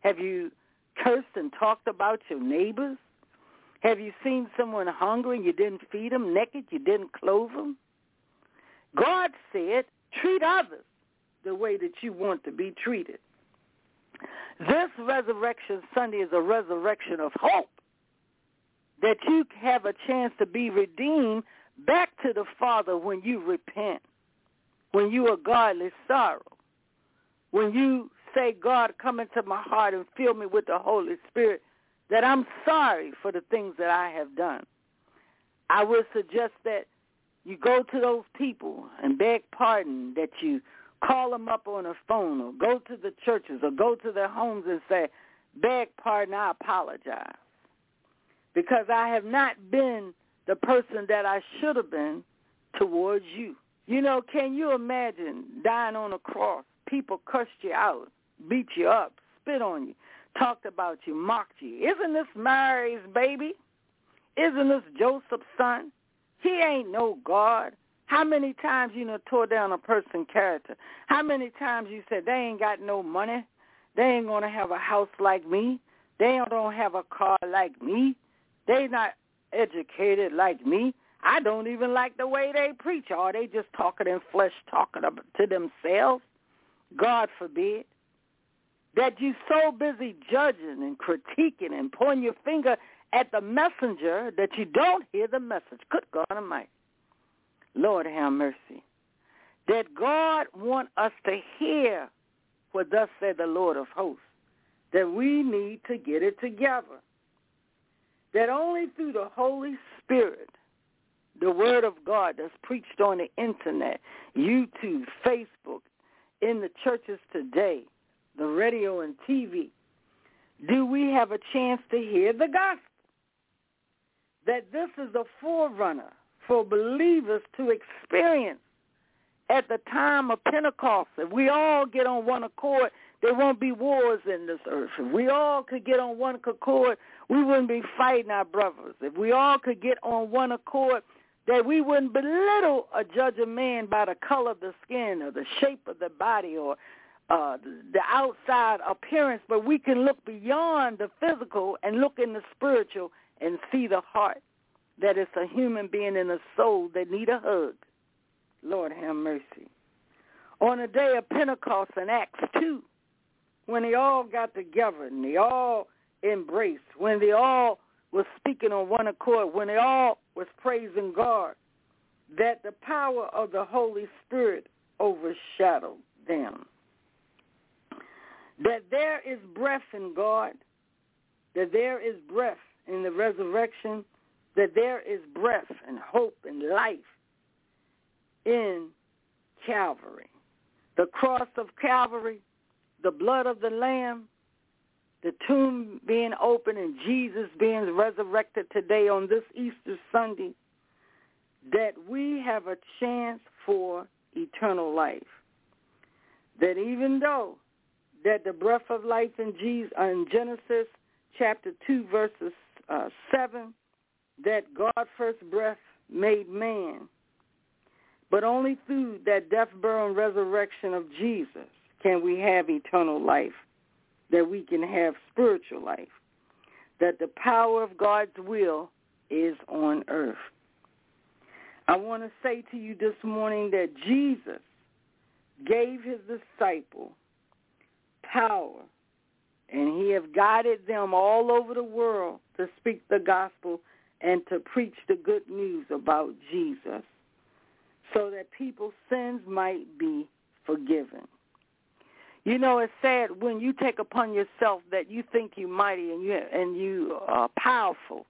Have you cursed and talked about your neighbors? Have you seen someone hungry and you didn't feed them, naked, you didn't clothe them? God said, treat others the way that you want to be treated. This Resurrection Sunday is a resurrection of hope that you have a chance to be redeemed back to the Father when you repent, when you are godly sorrow, when you say, God, come into my heart and fill me with the Holy Spirit, that I'm sorry for the things that I have done. I would suggest that you go to those people and beg pardon that you call them up on the phone or go to the churches or go to their homes and say, beg pardon, I apologize. Because I have not been the person that I should have been towards you. You know, can you imagine dying on a cross? People cussed you out, beat you up, spit on you, talked about you, mocked you. Isn't this Mary's baby? Isn't this Joseph's son? He ain't no God. How many times you know tore down a person's character? How many times you said they ain't got no money? They ain't gonna have a house like me. They don't have a car like me. They not educated like me. I don't even like the way they preach. Are they just talking in flesh, talking to themselves? God forbid. That you so busy judging and critiquing and pointing your finger at the messenger that you don't hear the message. Good God Almighty. Lord have mercy. That God want us to hear what thus said the Lord of hosts. That we need to get it together. That only through the Holy Spirit, the Word of God that's preached on the Internet, YouTube, Facebook, in the churches today, the radio and TV, do we have a chance to hear the gospel that this is a forerunner for believers to experience at the time of Pentecost. If we all get on one accord, there won't be wars in this earth. If we all could get on one accord, we wouldn't be fighting our brothers. If we all could get on one accord, that we wouldn't belittle or judge a man by the color of the skin or the shape of the body or uh, the outside appearance, but we can look beyond the physical and look in the spiritual and see the heart that it's a human being and a soul that need a hug. Lord have mercy. On the day of Pentecost in Acts 2, when they all got together and they all embraced, when they all was speaking on one accord, when they all was praising God, that the power of the Holy Spirit overshadowed them. That there is breath in God, that there is breath in the resurrection, that there is breath and hope and life in Calvary. The cross of Calvary, the blood of the Lamb, the tomb being open and Jesus being resurrected today on this Easter Sunday, that we have a chance for eternal life. That even though that the breath of life in Jesus in Genesis chapter 2 verses uh, 7 that God first breath made man. But only through that death, burial, and resurrection of Jesus can we have eternal life, that we can have spiritual life, that the power of God's will is on earth. I want to say to you this morning that Jesus gave his disciple power, and he have guided them all over the world to speak the gospel and to preach the good news about Jesus so that people's sins might be forgiven. You know, it's sad when you take upon yourself that you think you're mighty and you and you are powerful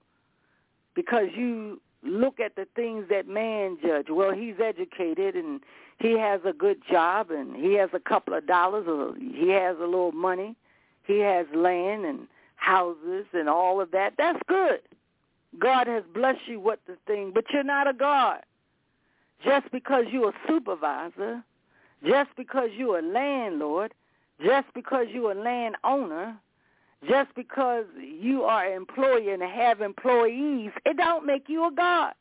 because you look at the things that man judge. Well, he's educated and he has a good job and he has a couple of dollars or he has a little money. He has land and houses and all of that. That's good. God has blessed you with the thing, but you're not a God. Just because you're a supervisor, just because you're a landlord, just because you're a landowner, just because you are an employer and have employees, it don't make you a God.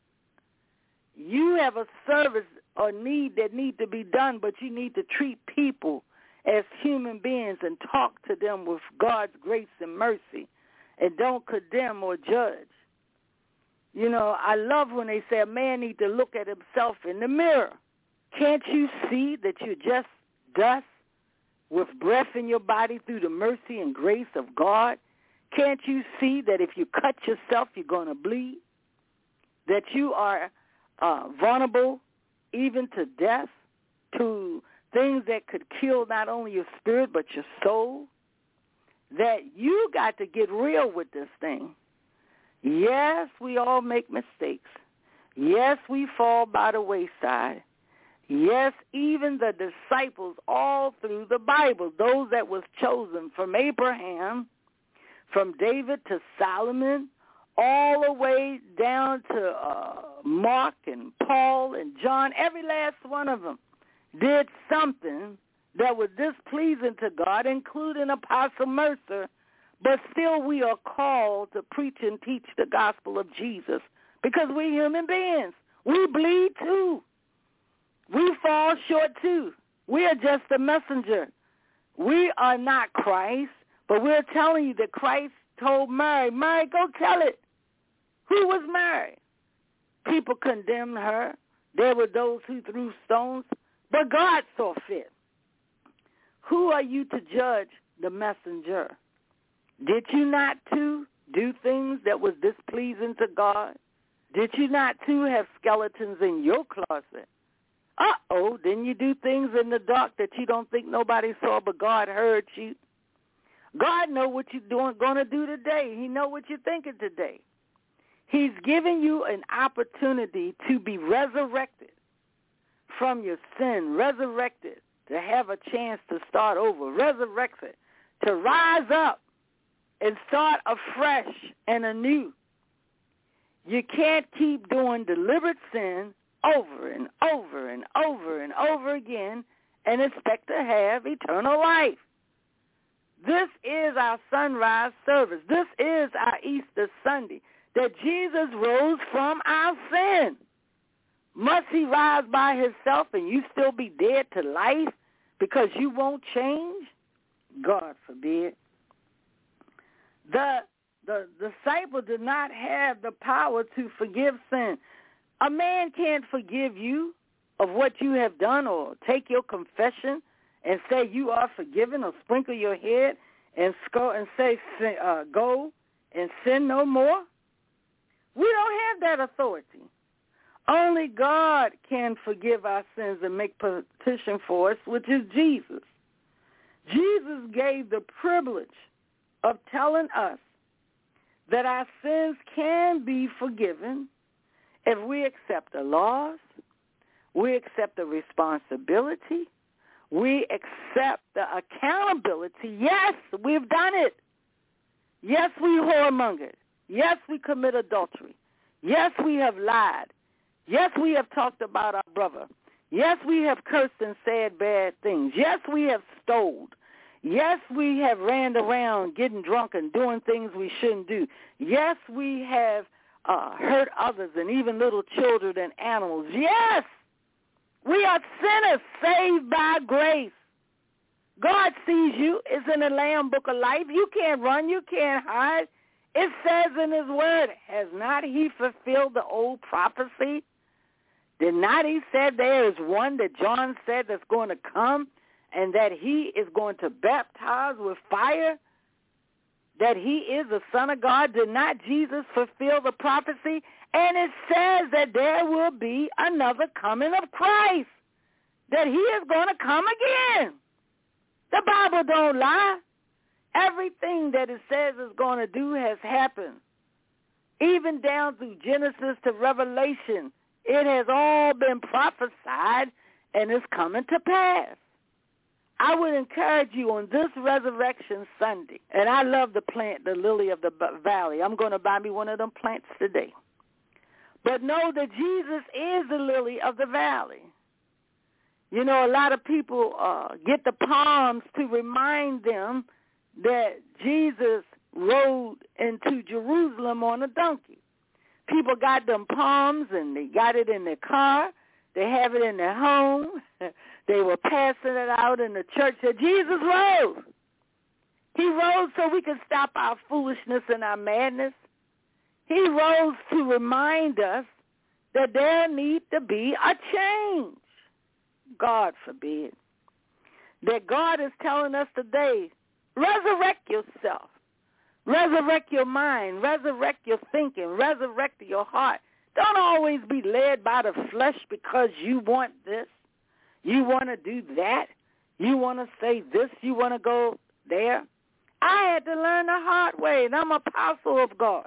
You have a service or need that need to be done, but you need to treat people as human beings and talk to them with God's grace and mercy and don't condemn or judge. You know, I love when they say a man needs to look at himself in the mirror. Can't you see that you're just dust with breath in your body through the mercy and grace of God? Can't you see that if you cut yourself, you're going to bleed? That you are uh, vulnerable even to death, to things that could kill not only your spirit but your soul? That you got to get real with this thing Yes, we all make mistakes. Yes, we fall by the wayside. Yes, even the disciples all through the Bible, those that was chosen from Abraham, from David to Solomon, all the way down to uh, Mark and Paul and John, every last one of them did something that was displeasing to God, including Apostle Mercer, but still we are called to preach and teach the gospel of Jesus because we're human beings. We bleed too. We fall short too. We are just a messenger. We are not Christ, but we're telling you that Christ told Mary, Mary, go tell it. Who was Mary? People condemned her. There were those who threw stones, but God saw fit. Who are you to judge the messenger? Did you not too do things that was displeasing to God? Did you not too have skeletons in your closet? Uh-oh, didn't you do things in the dark that you don't think nobody saw but God heard you? God know what you're doing, going to do today. He know what you're thinking today. He's giving you an opportunity to be resurrected from your sin, resurrected to have a chance to start over, resurrected to rise up and start afresh and anew. You can't keep doing deliberate sin over and over and over and over again and expect to have eternal life. This is our sunrise service. This is our Easter Sunday, that Jesus rose from our sin. Must he rise by himself and you still be dead to life because you won't change? God forbid. The the disciple did not have the power to forgive sin. A man can't forgive you. of what you have done or take your confession and say you are forgiven or sprinkle your head and go and say uh, go and sin no more? We don't have that authority. Only God can forgive our sins and make petition for us, which is Jesus. Jesus gave the privilege of telling us that our sins can be forgiven if we accept the laws, we accept the responsibility, we accept the accountability. Yes, we've done it. Yes, we whoremongered. Yes, we commit adultery. Yes, we have lied. Yes, we have talked about our brother. Yes, we have cursed and said bad things. Yes, we have stole. Yes, we have ran around getting drunk and doing things we shouldn't do. Yes, we have uh, hurt others and even little children and animals. Yes, we are sinners saved by grace. God sees you. It's in the Lamb Book of Life. You can't run. You can't hide. It says in his word, has not he fulfilled the old prophecy? Did not he said there is one that John said that's going to come and that he is going to baptize with fire? That he is the Son of God? Did not Jesus fulfill the prophecy? And it says that there will be another coming of Christ. That he is going to come again. The Bible don't lie. Everything that it says is going to do has happened. Even down through Genesis to Revelation, it has all been prophesied and is coming to pass. I would encourage you on this Resurrection Sunday, and I love the plant, the lily of the valley. I'm going to buy me one of them plants today. But know that Jesus is the lily of the valley. You know, a lot of people uh, get the palms to remind them that Jesus rode into Jerusalem on a donkey. People got them palms and they got it in their car. They have it in their home. they were passing it out in the church that Jesus rose. He rose so we could stop our foolishness and our madness. He rose to remind us that there need to be a change. God forbid. That God is telling us today Resurrect yourself. Resurrect your mind. Resurrect your thinking. Resurrect your heart. Don't always be led by the flesh because you want this. You want to do that. You want to say this. You want to go there. I had to learn the hard way, and I'm a apostle of God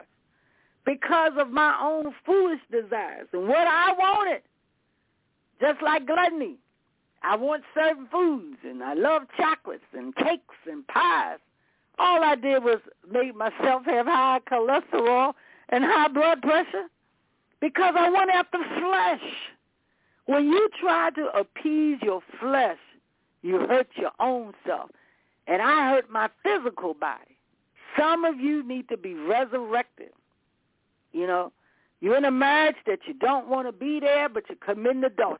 because of my own foolish desires and what I wanted. Just like gluttony. I want certain foods, and I love chocolates and cakes and pies. All I did was make myself have high cholesterol and high blood pressure because I went after flesh. When you try to appease your flesh, you hurt your own self. And I hurt my physical body. Some of you need to be resurrected. You know, you're in a marriage that you don't want to be there, but you commit adultery.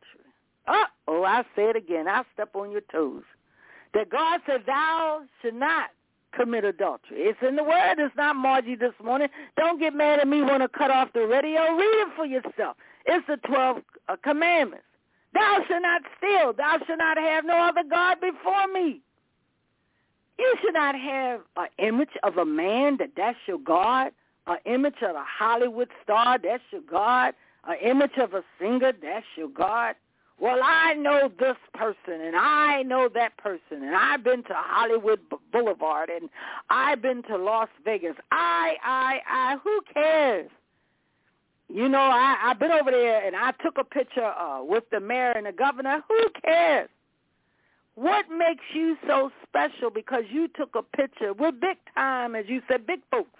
Oh, oh, I say it again. I step on your toes. That God said, thou should not commit adultery. It's in the word. It's not Margie this morning. Don't get mad at me when I cut off the radio. Read it for yourself. It's the 12 uh, commandments. Thou shalt not steal. Thou shalt not have no other God before me. You should not have an image of a man that that's your God, an image of a Hollywood star, that's your God, an image of a singer, that's your God well, I know this person and I know that person and I've been to Hollywood Boulevard and I've been to Las Vegas. I, I, I, who cares? You know, I, I've been over there and I took a picture uh, with the mayor and the governor. Who cares? What makes you so special because you took a picture? with big time, as you said, big folks.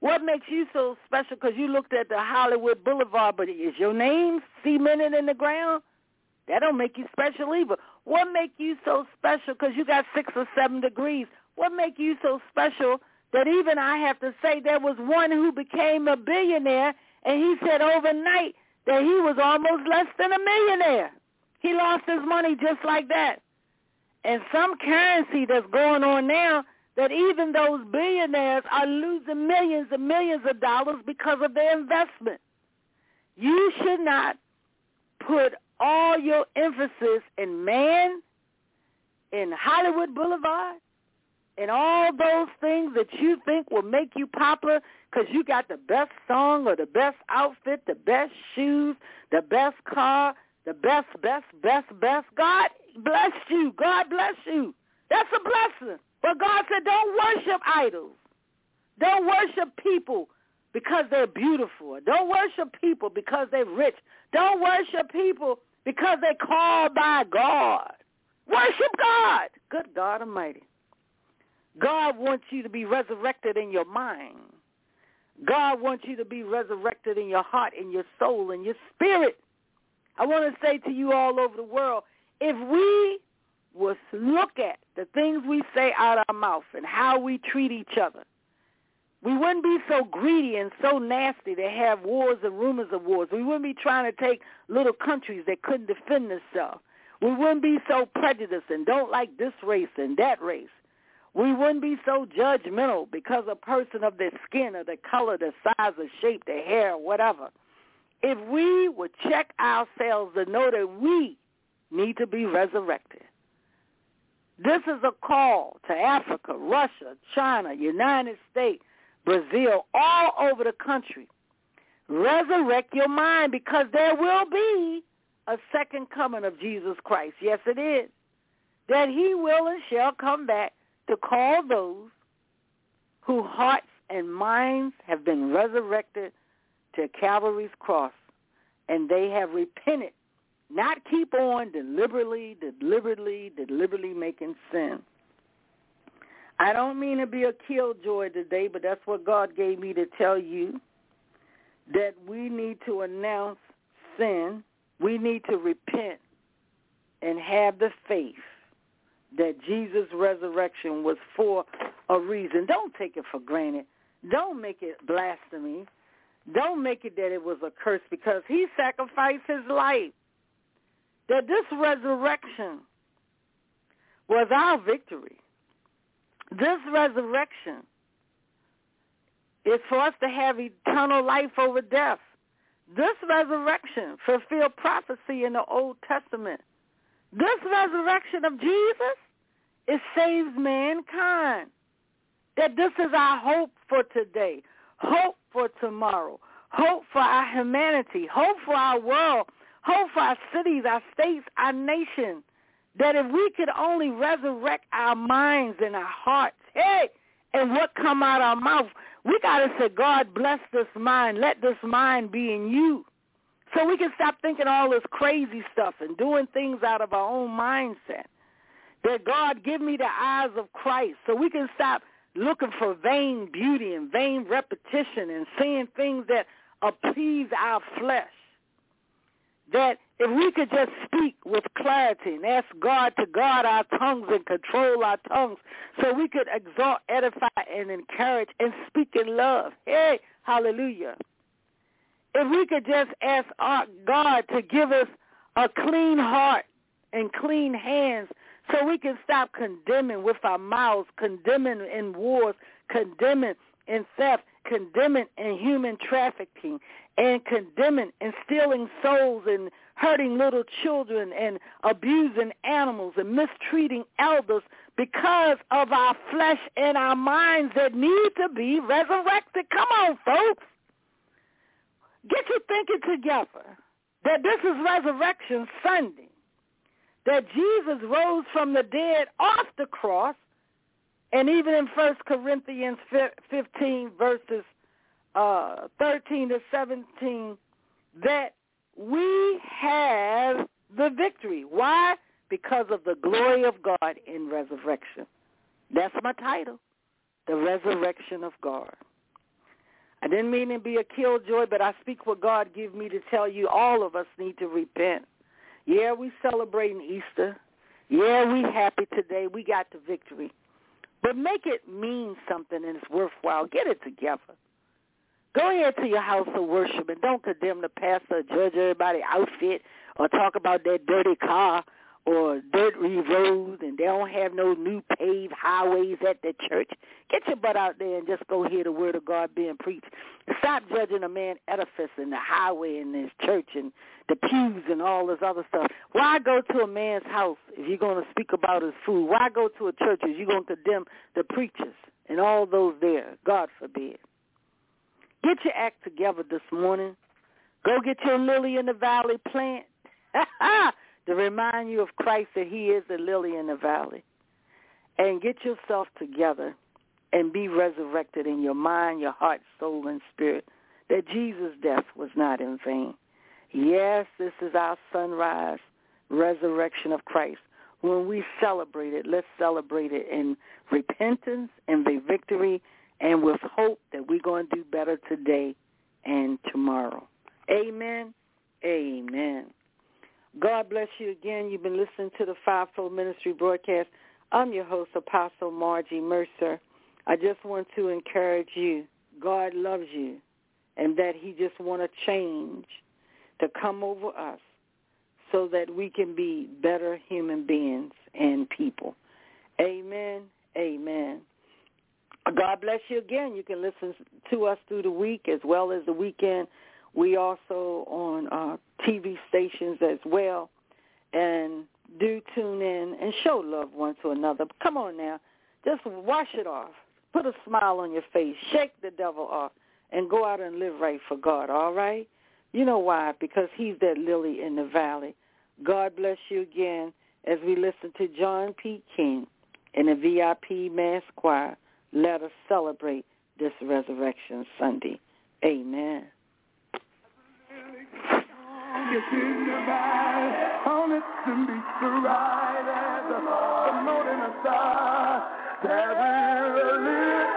What makes you so special because you looked at the Hollywood Boulevard, but is your name cemented in the ground? That don't make you special either. What make you so special because you got six or seven degrees? What make you so special that even I have to say there was one who became a billionaire and he said overnight that he was almost less than a millionaire. He lost his money just like that. And some currency that's going on now that even those billionaires are losing millions and millions of dollars because of their investment. You should not put all your emphasis in man, in Hollywood Boulevard, and all those things that you think will make you popular because you got the best song or the best outfit, the best shoes, the best car, the best, best, best, best. God bless you. God bless you. That's a blessing. But God said, don't worship idols. Don't worship people because they're beautiful. Don't worship people because they're rich. Don't worship people because they're called by God. Worship God. Good God Almighty. God wants you to be resurrected in your mind. God wants you to be resurrected in your heart, in your soul, in your spirit. I want to say to you all over the world, if we was look at the things we say out of our mouth and how we treat each other, we wouldn't be so greedy and so nasty to have wars and rumors of wars. We wouldn't be trying to take little countries that couldn't defend themselves. We wouldn't be so prejudiced and don't like this race and that race. We wouldn't be so judgmental because a person of their skin or the color, the size, the shape, the hair, whatever. If we would check ourselves to know that we need to be resurrected. This is a call to Africa, Russia, China, United States, Brazil, all over the country. Resurrect your mind because there will be a second coming of Jesus Christ. Yes, it is. That he will and shall come back to call those whose hearts and minds have been resurrected to Calvary's cross and they have repented, not keep on deliberately, deliberately, deliberately making sin. I don't mean to be a killjoy today, but that's what God gave me to tell you, that we need to announce sin. We need to repent and have the faith that Jesus' resurrection was for a reason. Don't take it for granted. Don't make it blasphemy. Don't make it that it was a curse because he sacrificed his life. That this resurrection was our victory. This resurrection is for us to have eternal life over death. This resurrection fulfilled prophecy in the Old Testament. This resurrection of Jesus it saves mankind. That this is our hope for today, hope for tomorrow, hope for our humanity, hope for our world, hope for our cities, our states, our nation. That if we could only resurrect our minds and our hearts, hey, and what come out our mouth, we got to say, God bless this mind. Let this mind be in you. So we can stop thinking all this crazy stuff and doing things out of our own mindset. That God give me the eyes of Christ so we can stop looking for vain beauty and vain repetition and seeing things that appease our flesh. That if we could just speak with clarity and ask God to guard our tongues and control our tongues so we could exalt, edify, and encourage and speak in love. Hey, hallelujah. If we could just ask our God to give us a clean heart and clean hands so we can stop condemning with our mouths, condemning in wars, condemning in theft, condemning in human trafficking, and condemning and stealing souls and hurting little children and abusing animals and mistreating elders because of our flesh and our minds that need to be resurrected. Come on, folks. Get your thinking together that this is Resurrection Sunday that Jesus rose from the dead off the cross, and even in 1 Corinthians 15 verses uh, 13 to 17, that we have the victory. Why? Because of the glory of God in resurrection. That's my title, the resurrection of God. I didn't mean to be a killjoy, but I speak what God gave me to tell you. All of us need to repent. Yeah, we celebrating Easter. Yeah, we happy today. We got the victory. But make it mean something and it's worthwhile. Get it together. Go ahead to your house of worship and don't condemn the pastor, judge everybody outfit, or talk about that dirty car or dirt road and they don't have no new paved highways at the church. Get your butt out there and just go hear the word of God being preached. Stop judging a man edifice and the highway and his church and the pews and all this other stuff. Why go to a man's house if you're going to speak about his food? Why go to a church if you're going to condemn the preachers and all those there? God forbid. Get your act together this morning. Go get your lily in the valley plant to remind you of Christ that he is the lily in the valley. And get yourself together and be resurrected in your mind, your heart, soul, and spirit, that Jesus' death was not in vain. Yes, this is our sunrise, resurrection of Christ. When we celebrate it, let's celebrate it in repentance and the victory and with hope that we're going to do better today and tomorrow. Amen. Amen. God bless you again. You've been listening to the Fivefold Ministry broadcast. I'm your host, Apostle Margie Mercer. I just want to encourage you. God loves you and that he just want to change to come over us so that we can be better human beings and people. Amen. Amen. God bless you again. You can listen to us through the week as well as the weekend. We also on uh, TV stations as well. And do tune in and show love one to another. Come on now. Just wash it off. Put a smile on your face. Shake the devil off and go out and live right for God, all right? You know why? Because he's that lily in the valley. God bless you again as we listen to John P. Kee in the VIP Mass Choir. Let us celebrate this Resurrection Sunday. Amen gets in your mind. On be bright as the star. Carry lit,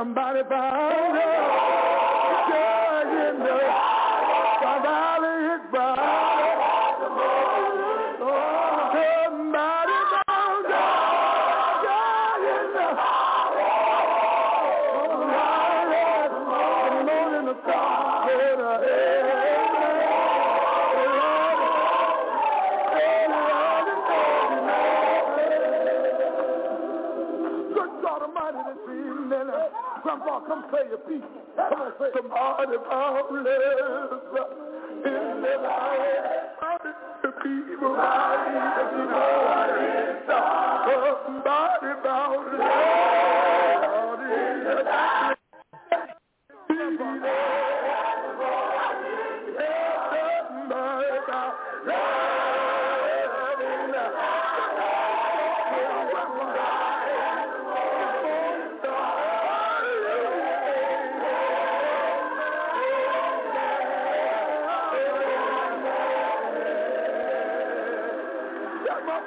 Somebody bound up, Play your piece. Come on, play. Somebody found love in the light. The people Somebody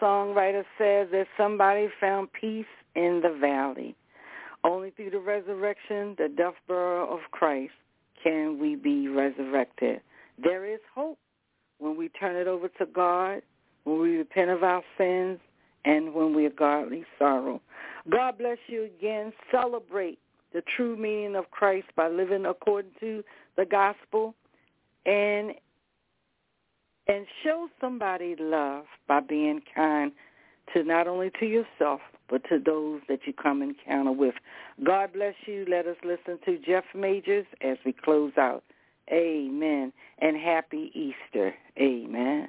songwriter says that somebody found peace in the valley. Only through the resurrection, the death burial of Christ, can we be resurrected. There is hope when we turn it over to God, when we repent of our sins, and when we are godly sorrow. God bless you again. Celebrate the true meaning of Christ by living according to the gospel and and show somebody love by being kind to not only to yourself but to those that you come encounter with. God bless you. Let us listen to Jeff Majors as we close out Amen. And happy Easter. Amen.